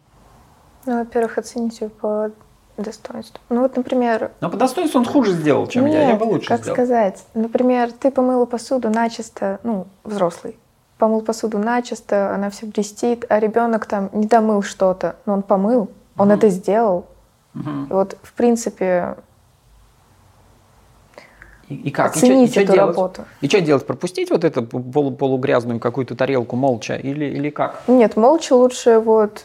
Ну, во-первых, оцените по достоинству. Ну, вот, например, Но по достоинству он хуже сделал, чем я. Я Нет, бы лучше как сделал. сказать? Например, ты помыла посуду начисто, ну, взрослый. Помыл посуду начисто, она все блестит, а ребенок там не домыл что-то, но он помыл, он это сделал. Мгм. И Вот, в принципе, И, и как? И оценить чё- и чё эту делать? работу. И что делать? Пропустить вот эту полу- полугрязную какую-то тарелку молча или, или как? Нет, молча лучше вот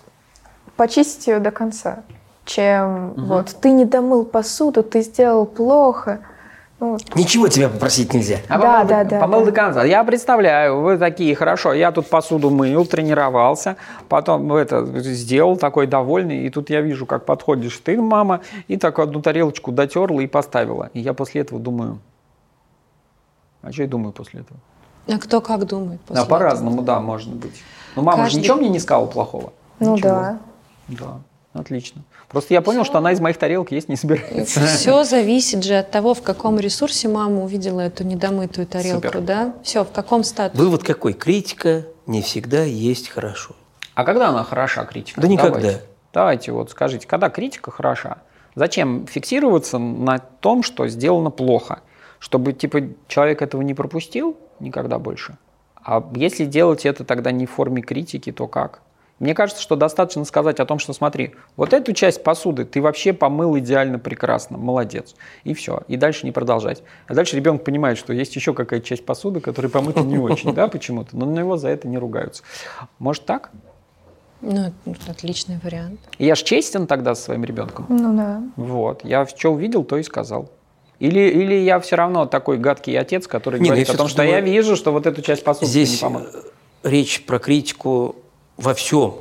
почистить ее до конца, чем вот ты не домыл посуду, ты сделал плохо. Ну, вот. Ничего тебя попросить нельзя. А Да, помыл, да, да, помыл да. до конца. Я представляю, вы такие, хорошо, я тут посуду мыл, тренировался, потом это сделал такой довольный, и тут я вижу, как подходишь ты, мама, и так одну тарелочку дотерла и поставила. И я после этого думаю, а что я думаю после этого? А кто как думает? после А этого? по-разному, да, может быть. Но мама же Каждый- ничего мне не сказала плохого. ну Ничего. да. Да, отлично. Просто я понял, что она из моих тарелок есть не собирается. Все зависит же от того, в каком ресурсе мама увидела эту недомытую тарелку, Супер. да? Все, в каком статусе. Вывод какой? Критика не всегда есть хорошо. А когда она хороша, критика? Да никогда. Давайте, Давайте вот скажите, когда критика хороша? Зачем фиксироваться на том, что сделано плохо? Чтобы типа человек этого не пропустил никогда больше? А если делать это тогда не в форме критики, то как? Мне кажется, что достаточно сказать о том, что смотри, вот эту часть посуды ты вообще помыл идеально прекрасно, молодец. И все. И дальше не продолжать. А дальше ребенок понимает, что есть еще какая-то часть посуды, которая помыта не очень, да, почему-то, но на него за это не ругаются. Может так? Ну, отличный вариант. Я ж честен тогда со своим ребенком. Ну да. Вот. Я что увидел, то и сказал. Или, или я все равно такой гадкий отец, который Не, ну, говорит я о том, что я думаю, вижу, что вот эту часть посуды не Здесь помог. э, речь про критику во всем.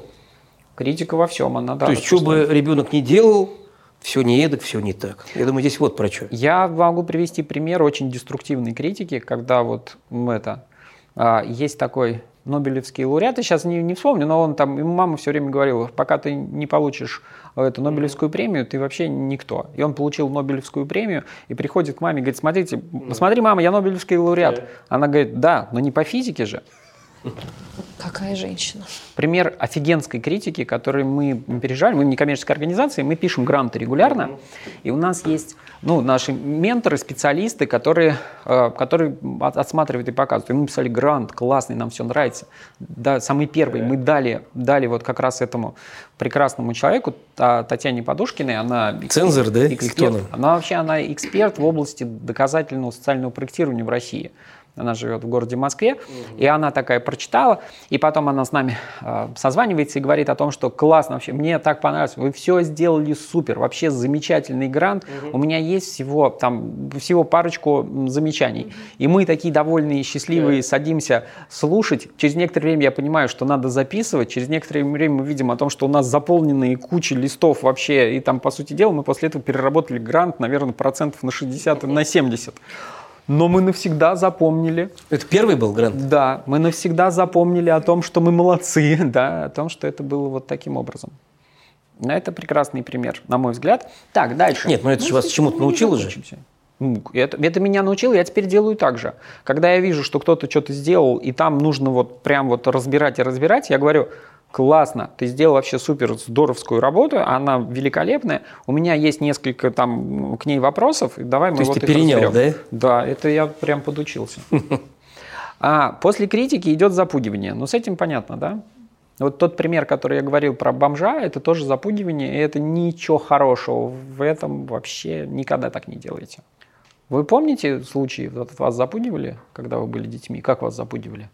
Критика во всем, она да. То есть, что бы ребенок не делал, все не эдак, все не так. Я думаю, здесь вот про что. Я могу привести пример очень деструктивной критики, когда вот это а, есть такой Нобелевский лауреат, я сейчас не, не вспомню, но он там, ему мама все время говорила, пока ты не получишь эту Нобелевскую премию, ты вообще никто. И он получил Нобелевскую премию и приходит к маме и говорит, смотрите, посмотри, мама, я Нобелевский лауреат. Она говорит, да, но не по физике же. Какая женщина? Пример офигенской критики, который мы переживали. Мы некоммерческая организация, мы пишем гранты регулярно. И у нас есть ну, наши менторы, специалисты, которые, э, которые от- отсматривают и показывают. И мы писали грант, классный, нам все нравится. Да, самый первый мы дали, дали вот как раз этому прекрасному человеку, Та- Татьяне Подушкиной. Она эксперт- Цензор, да? Эксперт. Она вообще она эксперт в области доказательного социального проектирования в России. Она живет в городе Москве, и она такая прочитала, и потом она с нами э, созванивается и говорит о том, что классно вообще, мне так понравилось, вы все сделали супер, вообще замечательный грант, у меня есть всего там всего парочку замечаний, и мы такие довольные счастливые садимся слушать. Через некоторое время я понимаю, что надо записывать, через некоторое время мы видим о том, что у нас заполненные кучи листов вообще, и там по сути дела мы после этого переработали грант, наверное, процентов на 60 и на 70. Но мы навсегда запомнили, Это первый был грант? да, мы навсегда запомнили о том, что мы молодцы, да, о том, что это было вот таким образом. Ну, Это прекрасный пример, на мой взгляд. Так, дальше. Нет, ну это же вас чему-то научило же. Ну, Это, это меня научило, я теперь делаю так же. Когда я вижу, что кто-то что-то сделал, и там нужно вот прям вот разбирать и разбирать, я говорю, классно, ты сделал вообще супер здоровскую работу, она великолепная, у меня есть несколько там к ней вопросов, давай мы есть вот ты перенял, разберем. да? Да, это я прям подучился. А после критики идет запугивание. Ну, с этим понятно, да? Вот тот пример, который я говорил про бомжа, это тоже запугивание, и это ничего хорошего в этом вообще никогда так не делайте. Вы помните случаи, вот вас запугивали, когда вы были детьми? Как вас запугивали?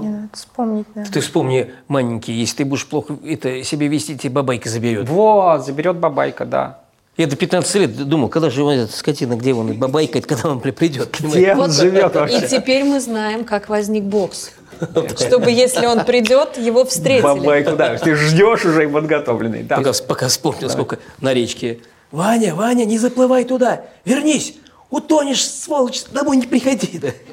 Мне надо вспомнить, да. Ты вспомни, маленький, если ты будешь плохо это, себя вести, тебе бабайка заберет. Вот, заберет бабайка, да. Я до 15 лет думал, когда же он, эта скотина, где он, и бабайкает, когда он при- придет. Где он живет И вообще? теперь мы знаем, как возник бокс. Чтобы, если он придет, его встретили. Бабайку, да, ты ждешь уже подготовленный. Да. Пока, пока вспомнил, сколько на речке. Ваня, Ваня, не заплывай туда, вернись, утонешь, сволочь, домой не приходи. Да.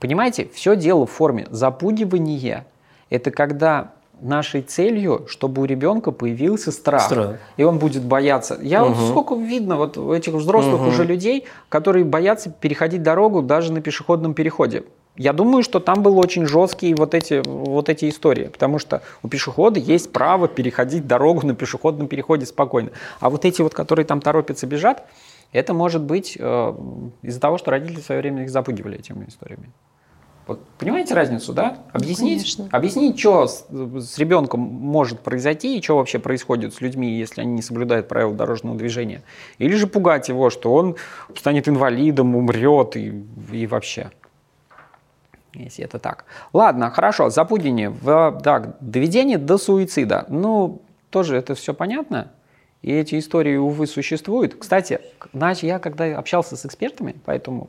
Понимаете, все дело в форме. Запугивание – это когда нашей целью, чтобы у ребенка появился страх, Страх. и он будет бояться. Я вот Мгм. сколько видно вот у этих взрослых уже людей, которые боятся переходить дорогу даже на пешеходном переходе. Я думаю, что там были очень жесткие вот эти, вот эти истории, потому что у пешехода есть право переходить дорогу на пешеходном переходе спокойно. А вот эти вот, которые там торопятся, бежат, это может быть э, из-за того, что родители в свое время их запугивали этими историями. Вот, понимаете разницу, да? Объяснить, конечно. объяснить, что с, с ребенком может произойти и что вообще происходит с людьми, если они не соблюдают правила дорожного движения. Или же пугать его, что он станет инвалидом, умрет и, и вообще. Если это так. Ладно, хорошо, запугивание. В, так, доведение до суицида. Ну, тоже это все понятно. И эти истории, увы, существуют. Кстати, значит, я когда общался с экспертами по этому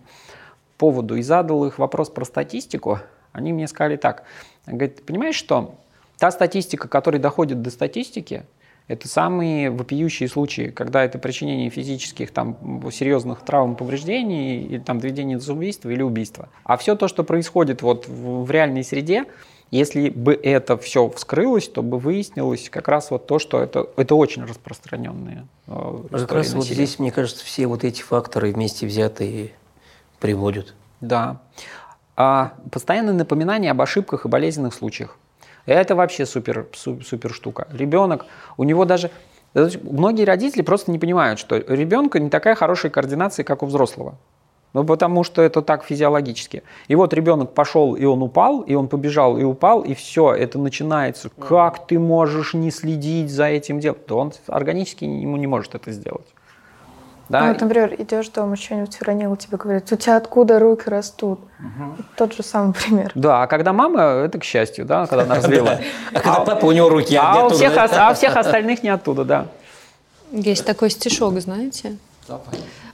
поводу и задал их вопрос про статистику, они мне сказали так. Говорит, понимаешь, что та статистика, которая доходит до статистики, это самые вопиющие случаи, когда это причинение физических там, серьезных травм, повреждений, или там доведение до убийства или убийства. А все то, что происходит вот в, в реальной среде, если бы это все вскрылось, то бы выяснилось как раз вот то, что это, это очень распространенные э, А Как раз вот здесь, мне кажется, все вот эти факторы вместе взятые приводят. Да. А постоянное напоминание об ошибках и болезненных случаях. Это вообще супер, су- супер штука. Ребенок, у него даже... Многие родители просто не понимают, что у ребенка не такая хорошая координация, как у взрослого. Ну, потому что это так физиологически. И вот ребенок пошел, и он упал, и он побежал, и упал, и все, это начинается. Как ты можешь не следить за этим делом? Да он органически ему не может это сделать. Да? Ну, вот, например, идешь дома, что-нибудь уронил, тебе говорят, у тебя откуда руки растут? Тот же самый пример. Да, а когда мама, это к счастью, да, когда она развела. А когда папа, у него руки А у всех, а у всех остальных не оттуда, да. Есть такой стишок, знаете?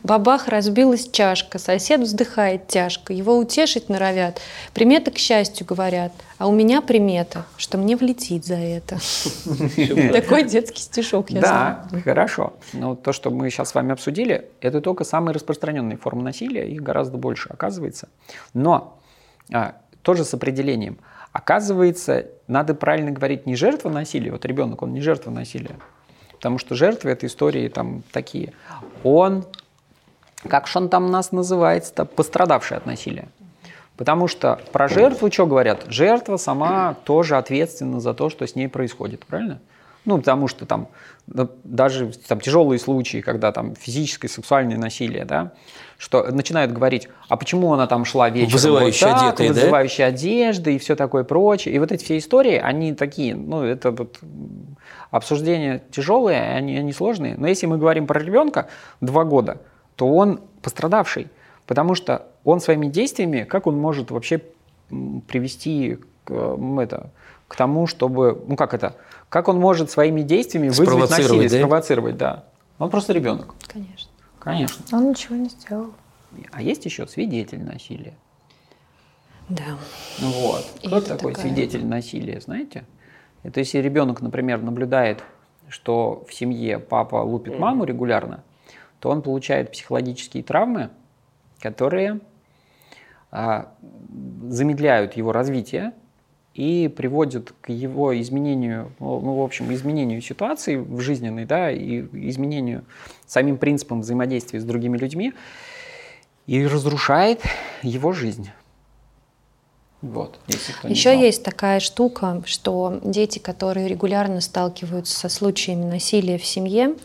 Бабах разбилась чашка, сосед вздыхает тяжко, его утешить норовят. Приметы к счастью говорят, а у меня примета, что мне влетит за это. Такой детский стишок, я знаю. Да, хорошо. Но то, что мы сейчас с вами обсудили, это только самые распространенные формы насилия, их гораздо больше оказывается. Но а, тоже с определением. Оказывается, надо правильно говорить не жертва насилия, вот ребенок, он не жертва насилия, потому что жертвы этой истории там такие. Он, как же он там нас называется-то, пострадавший от насилия. Потому что про жертву что говорят? Жертва сама тоже ответственна за то, что с ней происходит, правильно? Ну, потому что там да, даже там, тяжелые случаи, когда там физическое, сексуальное насилие, да, что начинают говорить, а почему она там шла вечером Вызывающе вот так, одетая, да? вызывающая одежда и все такое прочее. И вот эти все истории, они такие, ну, это вот обсуждения тяжелые, они, они сложные. Но если мы говорим про ребенка два года, то он пострадавший, потому что он своими действиями, как он может вообще привести к, это, к тому, чтобы, ну как это, как он может своими действиями вызвать Спровоцировать, насилие, да? спровоцировать, да. Он просто ребенок, Конечно. конечно. Он ничего не сделал. А есть еще свидетель насилия. Да. Вот. И Кто это такой такая- свидетель насилия, знаете? Это если ребенок, например, наблюдает, что в семье папа лупит маму регулярно, то он получает психологические травмы, которые а, замедляют его развитие и приводят к его изменению, ну, ну, в общем, изменению ситуации в жизненной, да, и изменению самим принципом взаимодействия с другими людьми и разрушает его жизнь. Вот, если кто Еще знал. есть такая штука, что дети, которые регулярно сталкиваются со случаями насилия в семье,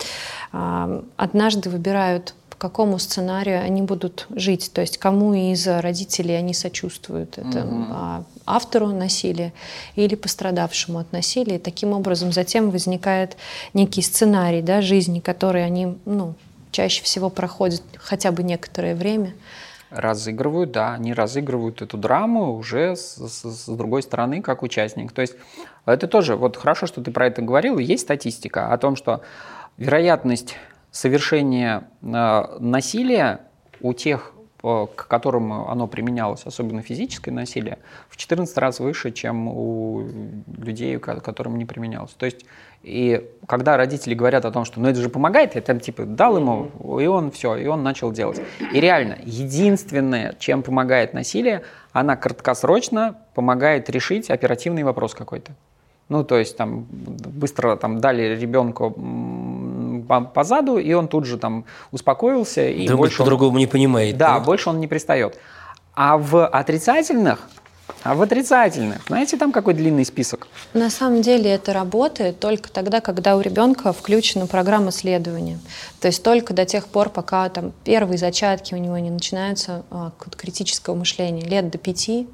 а, однажды выбирают, по какому сценарию они будут жить, то есть кому из родителей они сочувствуют. Это а, автору насилия или пострадавшему от насилия. И таким образом затем возникает некий сценарий да, жизни, который они ну, чаще всего проходят хотя бы некоторое время. Разыгрывают, да, они разыгрывают эту драму уже с, с- с другой стороны, как участник. То есть это тоже, вот хорошо, что ты про это говорил, есть статистика о том, что вероятность совершения э, насилия у тех, к которым оно применялось, особенно физическое насилие, в 14 раз выше, чем у людей, ко- которым не применялось. То есть и когда родители говорят о том, что ну это же помогает, я там типа дал ему, и он все, и он начал делать. И реально, единственное, чем помогает насилие, она краткосрочно помогает решить оперативный вопрос какой-то. Ну, то есть там быстро там дали ребенку по, по заду, и он тут же там успокоился, и Друг больше он- по-другому не понимает. да, больше он не пристает. А в отрицательных, а в отрицательных, знаете, там какой длинный список? На самом деле это работает только тогда, когда у ребенка включена программа следования. То есть только до тех пор, пока там первые зачатки у него не начинаются а, критического мышления. Лет до пяти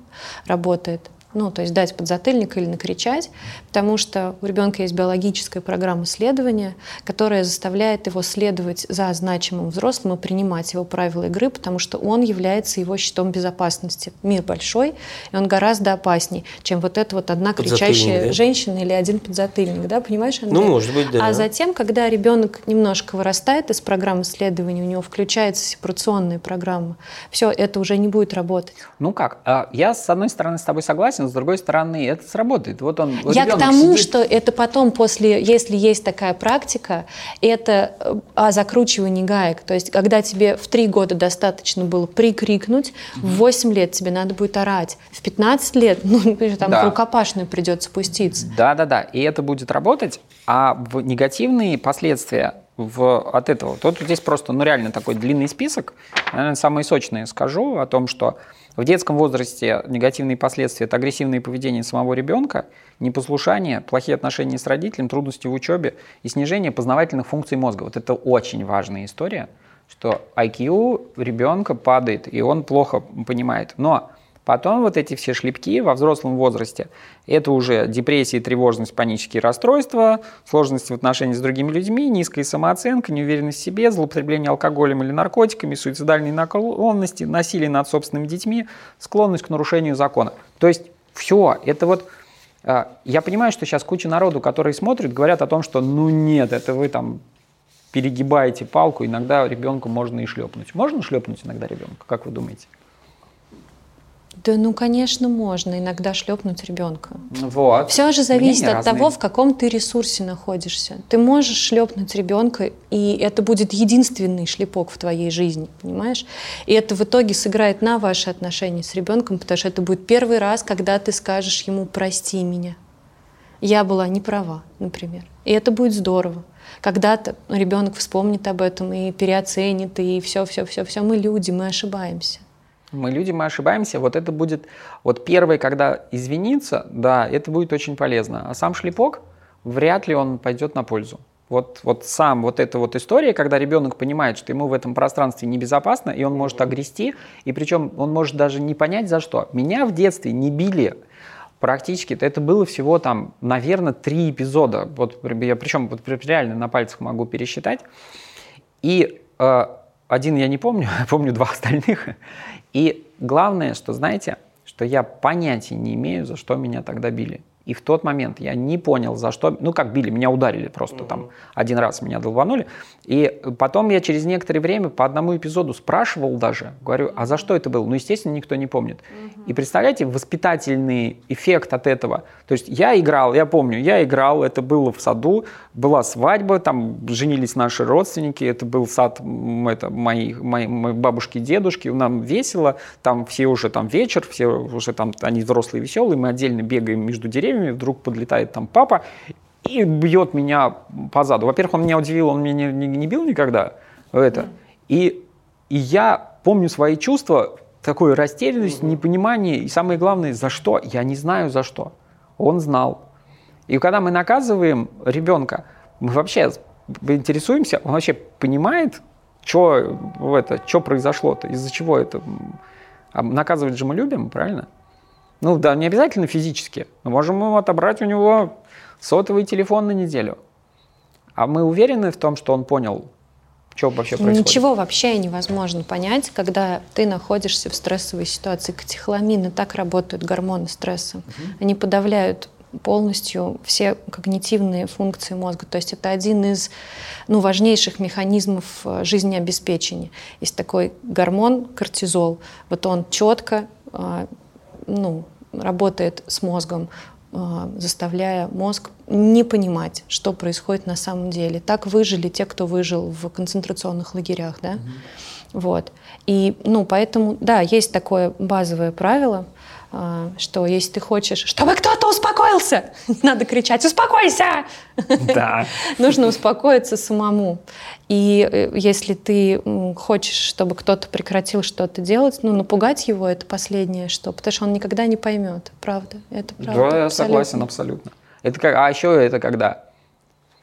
работает. Ну, то есть дать подзатыльник или накричать, потому что у ребенка есть биологическая программа следования, которая заставляет его следовать за значимым взрослым и принимать его правила игры, потому что он является его щитом безопасности. Мир большой, и он гораздо опасней, чем вот эта вот одна кричащая да? женщина или один подзатыльник, да, понимаешь, Андрей? Ну, может быть, да. А затем, когда ребенок немножко вырастает из программы следования, у него включается сепарационная программа, все, это уже не будет работать. Ну как? а, Я с одной стороны с тобой согласен, с другой стороны это сработает. Вот он. Я к тому, сидит- что это потом, после, если есть такая практика, это э, о закручивании гаек. То есть, когда тебе в три года достаточно было прикрикнуть, в 8 лет тебе надо будет орать, в 15 лет, ну, там Да. рукопашную придется пуститься. Да, да, да. И это будет работать. А в негативные последствия в, от этого. Тут здесь просто, ну, реально такой длинный список. Наверное, самые сочные скажу о том, что в детском возрасте негативные последствия – это агрессивное поведение самого ребенка, непослушание, плохие отношения с родителем, трудности в учебе и снижение познавательных функций мозга. Вот это очень важная история, что IQ ребенка падает, и он плохо понимает. Но Потом вот эти все шлепки во взрослом возрасте, это уже депрессия, тревожность, панические расстройства, сложности в отношении с другими людьми, низкая самооценка, неуверенность в себе, злоупотребление алкоголем или наркотиками, суицидальные наклонности, насилие над собственными детьми, склонность к нарушению закона. То есть все, это вот а, я понимаю, что сейчас куча народу, которые смотрят, говорят о том, что ну нет, это вы там перегибаете палку, иногда ребенку можно и шлепнуть. Можно шлепнуть иногда ребенка, как вы думаете? Да, ну, конечно, можно иногда шлепнуть ребенка. Вот. Все же зависит Мнения от разные. того, в каком ты ресурсе находишься. Ты можешь шлепнуть ребенка, и это будет единственный шлепок в твоей жизни, понимаешь? И это в итоге сыграет на ваши отношения с ребенком, потому что это будет первый раз, когда ты скажешь ему «прости меня». Я была не права, например. И это будет здорово. Когда-то ребенок вспомнит об этом и переоценит, и все, все, все, все. Мы люди, мы ошибаемся. Мы люди, мы ошибаемся. Вот это будет, вот первый, когда извиниться, да, это будет очень полезно. А сам шлепок, вряд ли он пойдет на пользу. Вот, вот сам вот эта вот история, когда ребенок понимает, что ему в этом пространстве небезопасно, и он может огрести, и причем он может даже не понять за что. Меня в детстве не били практически, это было всего там, наверное, три эпизода. Вот я причем вот реально на пальцах могу пересчитать. И э, один я не помню, помню два остальных. И главное, что знаете, что я понятия не имею, за что меня тогда били. И в тот момент я не понял, за что... Ну, как били, меня ударили просто там. Один раз меня долбанули. И потом я через некоторое время по одному эпизоду спрашивал даже, говорю, а за что это было? Ну, естественно, никто не помнит. И представляете, воспитательный эффект от этого. То есть я играл, я помню, я играл, это было в саду, была свадьба, там женились наши родственники, это был сад это, моей, моей, моей бабушки и дедушки, нам весело, там все уже там вечер, все уже там, они взрослые веселые, мы отдельно бегаем между деревьями, вдруг подлетает там папа и бьет меня по заду. Во-первых, он меня удивил, он меня не, не- не бил никогда, это. И, и я помню свои чувства, такую растерянность, непонимание, и самое главное, за что? Я не знаю за что. Он знал. И когда мы наказываем ребенка, мы вообще интересуемся, он вообще понимает, что это, что произошло-то, из-за чего это. А наказывать же мы любим, правильно? Ну да, не обязательно физически. Мы можем ему отобрать у него сотовый телефон на неделю. А мы уверены в том, что он понял, что вообще происходит? Ничего вообще невозможно понять, когда ты находишься в стрессовой ситуации. Катехоламины так работают гормоны стресса. Они подавляют полностью все когнитивные функции мозга. То есть это один из ну, важнейших механизмов э, жизнеобеспечения. Есть такой гормон кортизол. Вот он четко э, ну, работает с мозгом, э, заставляя мозг не понимать, что происходит на самом деле. Так выжили те, кто выжил в концентрационных лагерях, да? Вот. И, ну, поэтому, да, есть такое базовое правило, а, что если ты хочешь, чтобы кто-то успокоился, не надо кричать «Успокойся!» Да. Нужно успокоиться самому. И э, если ты хочешь, чтобы кто-то прекратил что-то делать, ну, напугать его — это последнее что, потому что он никогда не поймет. Правда, это правда. Да, я абсолютно. согласен абсолютно. Это как, а еще это когда?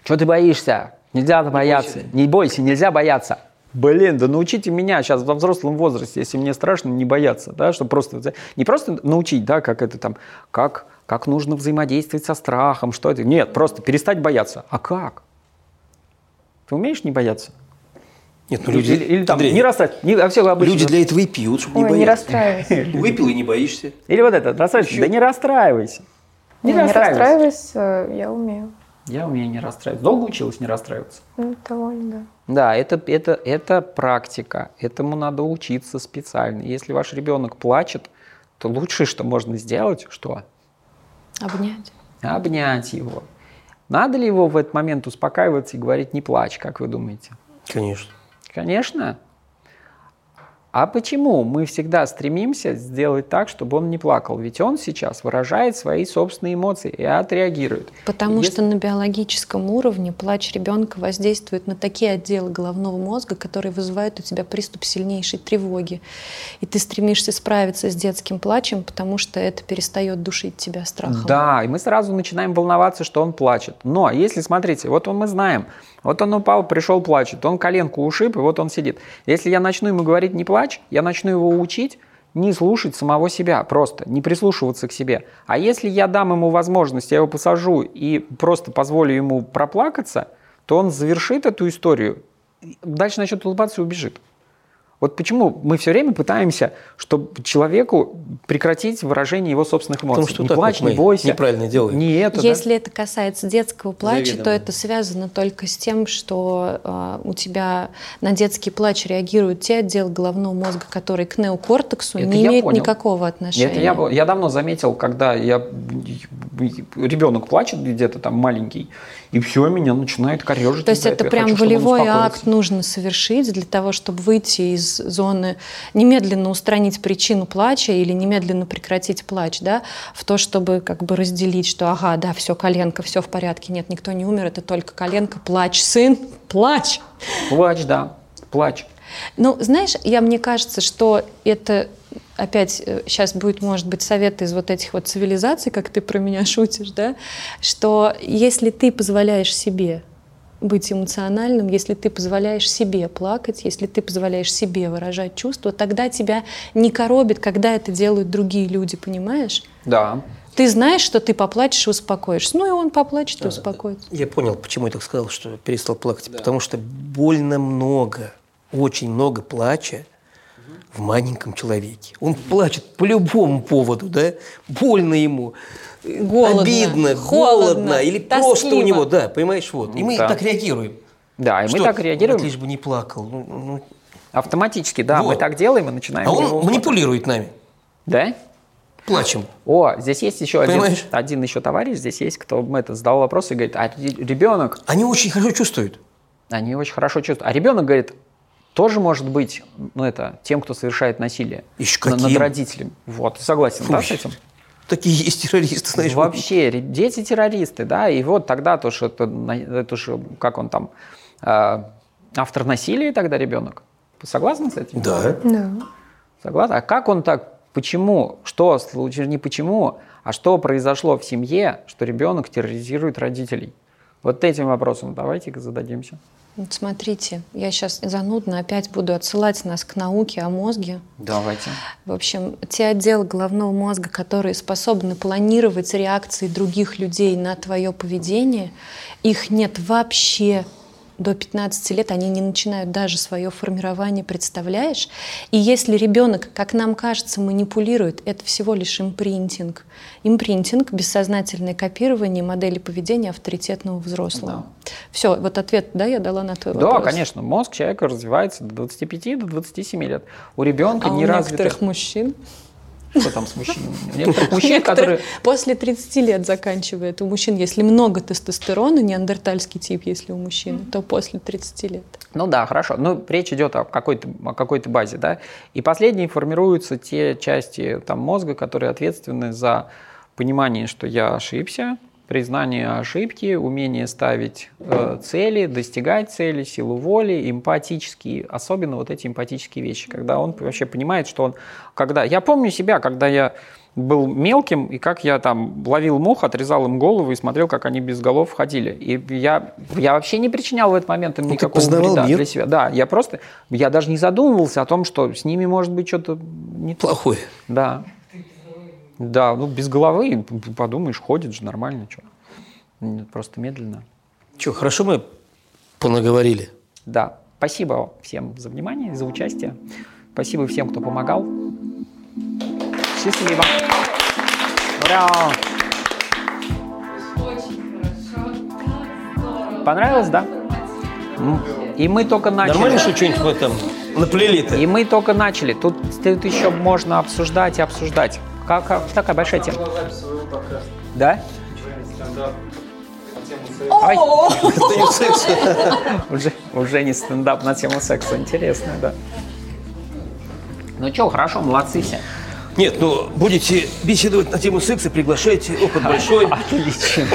Что ты боишься? Нельзя бояться. Не бойся, нельзя бояться. Блин, да научите меня сейчас во взрослом возрасте, если мне страшно, не бояться, да, что просто не просто научить, да, как это там, как как нужно взаимодействовать со страхом, что это. Нет, просто перестать бояться. А как? Ты умеешь не бояться? Нет, ну люди, или, или там Андрей, не расстраиваться. Не, а все обычно. люди для этого и пьют, чтобы не Ой, не бояться. расстраивайся. Выпил и не боишься. Или вот это, расстраивайся. Да не расстраивайся. Не, Не, не расстраивайся. расстраивайся, я умею. Я умею не расстраиваться. Долго училась не расстраиваться? Ну, довольно, да. Да, это, это, это практика. Этому надо учиться специально. Если ваш ребенок плачет, то лучшее, что можно сделать, что? Обнять. Обнять его. Надо ли его в этот момент успокаиваться и говорить «не плачь», как вы думаете? Конечно. Конечно. А почему мы всегда стремимся сделать так, чтобы он не плакал? Ведь он сейчас выражает свои собственные эмоции и отреагирует. Потому Если- что на биологическом уровне плач ребенка воздействует на такие отделы головного мозга, которые вызывают у тебя приступ сильнейшей тревоги. И ты стремишься справиться с детским плачем, потому что это перестает душить тебя страхом. Да, и мы сразу начинаем волноваться, что он плачет. Но если, смотрите, вот он мы знаем, вот он упал, пришел, плачет, он коленку ушиб, и вот он сидит. Если я начну ему говорить «не плачь», я начну его учить, не слушать самого себя просто, не прислушиваться к себе. А если я дам ему возможность, я его посажу и просто позволю ему проплакаться, то он завершит эту историю, дальше начнет улыбаться и убежит. Вот почему мы все время пытаемся, чтобы человеку прекратить выражение его собственных эмоций. Потому что не плачь, не бойся. неправильно делаем. Не это, да? Если это касается детского плача, то Заведомо. это связано только с тем, что э, у тебя на детский плач реагируют те отделы головного мозга, которые к неокортексу Это не имеют понял. никакого отношения. Это я, я давно заметил, когда я ребенок плачет где-то там маленький, и все меня начинает корежить. То есть это прям волевой акт нужно совершить для того, чтобы выйти из зоны, немедленно устранить причину плача или немедленно прекратить плач, да, в то, чтобы как бы разделить, что ага, да, все, коленка, все в порядке, нет, никто не умер, это только коленка, плач, сын, плачь. Плач, да, плач. Ну, знаешь, я мне кажется, что это опять сейчас будет, может быть, совет из вот этих вот цивилизаций, как ты про меня шутишь, да, что если ты позволяешь себе быть эмоциональным, если ты позволяешь себе плакать, если ты позволяешь себе выражать чувства, тогда тебя не коробит, когда это делают другие люди, понимаешь? Да. Ты знаешь, что ты поплачешь и успокоишься. Ну и он поплачет и успокоится. Я понял, почему я так сказал, что перестал плакать. Потому что больно много, очень много плача в маленьком человеке. Он плачет по любому поводу, да? Больно ему, Голодно, обидно, холодно, голодно, или просто у тоскливо. него, да, понимаешь, вот. И мы Да. так реагируем. Да, и мы Что? так реагируем. Вот лишь бы не плакал. Ну, ну. Автоматически, да, мы Вот. так делаем и начинаем. А он манипулирует нами. Да? Плачем. О, здесь есть еще один, Понимаешь? один еще товарищ, здесь есть, кто это задал вопрос и говорит, а ре- ребенок, Они очень хорошо чувствуют. они очень хорошо чувствуют. А ребенок говорит, тоже может быть, ну это, тем, кто совершает насилие Еще на- над каким? родителем. Вот, ты согласен, да, с этим? Такие есть террористы, знаешь. Вообще, дети террористы, да, и вот тогда то, что это, это же, как он там, э, автор насилия тогда ребенок. Согласны с этим? Да. Да. Согласна? А как он так? Почему? Что случилось? Не почему, а что произошло в семье, что ребенок терроризирует родителей? Вот этим вопросом давайте-ка зададимся. Вот смотрите, я сейчас занудно опять буду отсылать нас к науке о мозге. Давайте. В общем, те отделы головного мозга, которые способны планировать реакции других людей на твое поведение, их нет вообще до 15 лет, они не начинают даже свое формирование, представляешь? И если ребенок, как нам кажется, манипулирует, это всего лишь импринтинг. Импринтинг — бессознательное копирование модели поведения авторитетного взрослого. Все, вот ответ, да, я дала на твой Да, вопрос. конечно, мозг человека развивается до 25 до 27 лет. У ребенка А у не развито. некоторых мужчин Что там с мужчинами? У некоторых мужчин, которые... после 30 лет заканчивает. У мужчин, если много тестостерона, неандертальский тип, если у мужчины, то после 30 лет. Ну да, хорошо. Ну, речь идет о какой-то, о какой-то базе, да. И последние формируются те части там, мозга, которые ответственны за понимание, что я ошибся, признание ошибки, умение ставить э, цели, достигать цели, силу воли, эмпатические, особенно вот эти эмпатические вещи, когда он вообще понимает, что он, когда, я помню себя, когда я был мелким, и как я там ловил мух, отрезал им голову и смотрел, как они без голов ходили. И я, я вообще не причинял в этот момент им Ну, никакого вреда мир. для себя. Да, я просто, я даже не задумывался о том, что с ними может быть что-то не. Плохое. Да. Да, ну без головы, подумаешь, ходит же нормально, что. Просто медленно. Че, хорошо мы понаговорили. Да, спасибо всем за внимание, за участие. Спасибо всем, кто помогал. Счастливо. Ура! Понравилось, да? И мы только начали. Нормально, что что-нибудь в этом наплели-то? И мы только начали. Тут, тут еще можно обсуждать и обсуждать. Как, как- такая большая тема. Да? Секс. уже, уже не стендап на тему секса. Интересно, да. Ну что, хорошо, молодцы все. Нет, ну будете беседовать на тему секса, приглашайте, опыт большой. Отлично.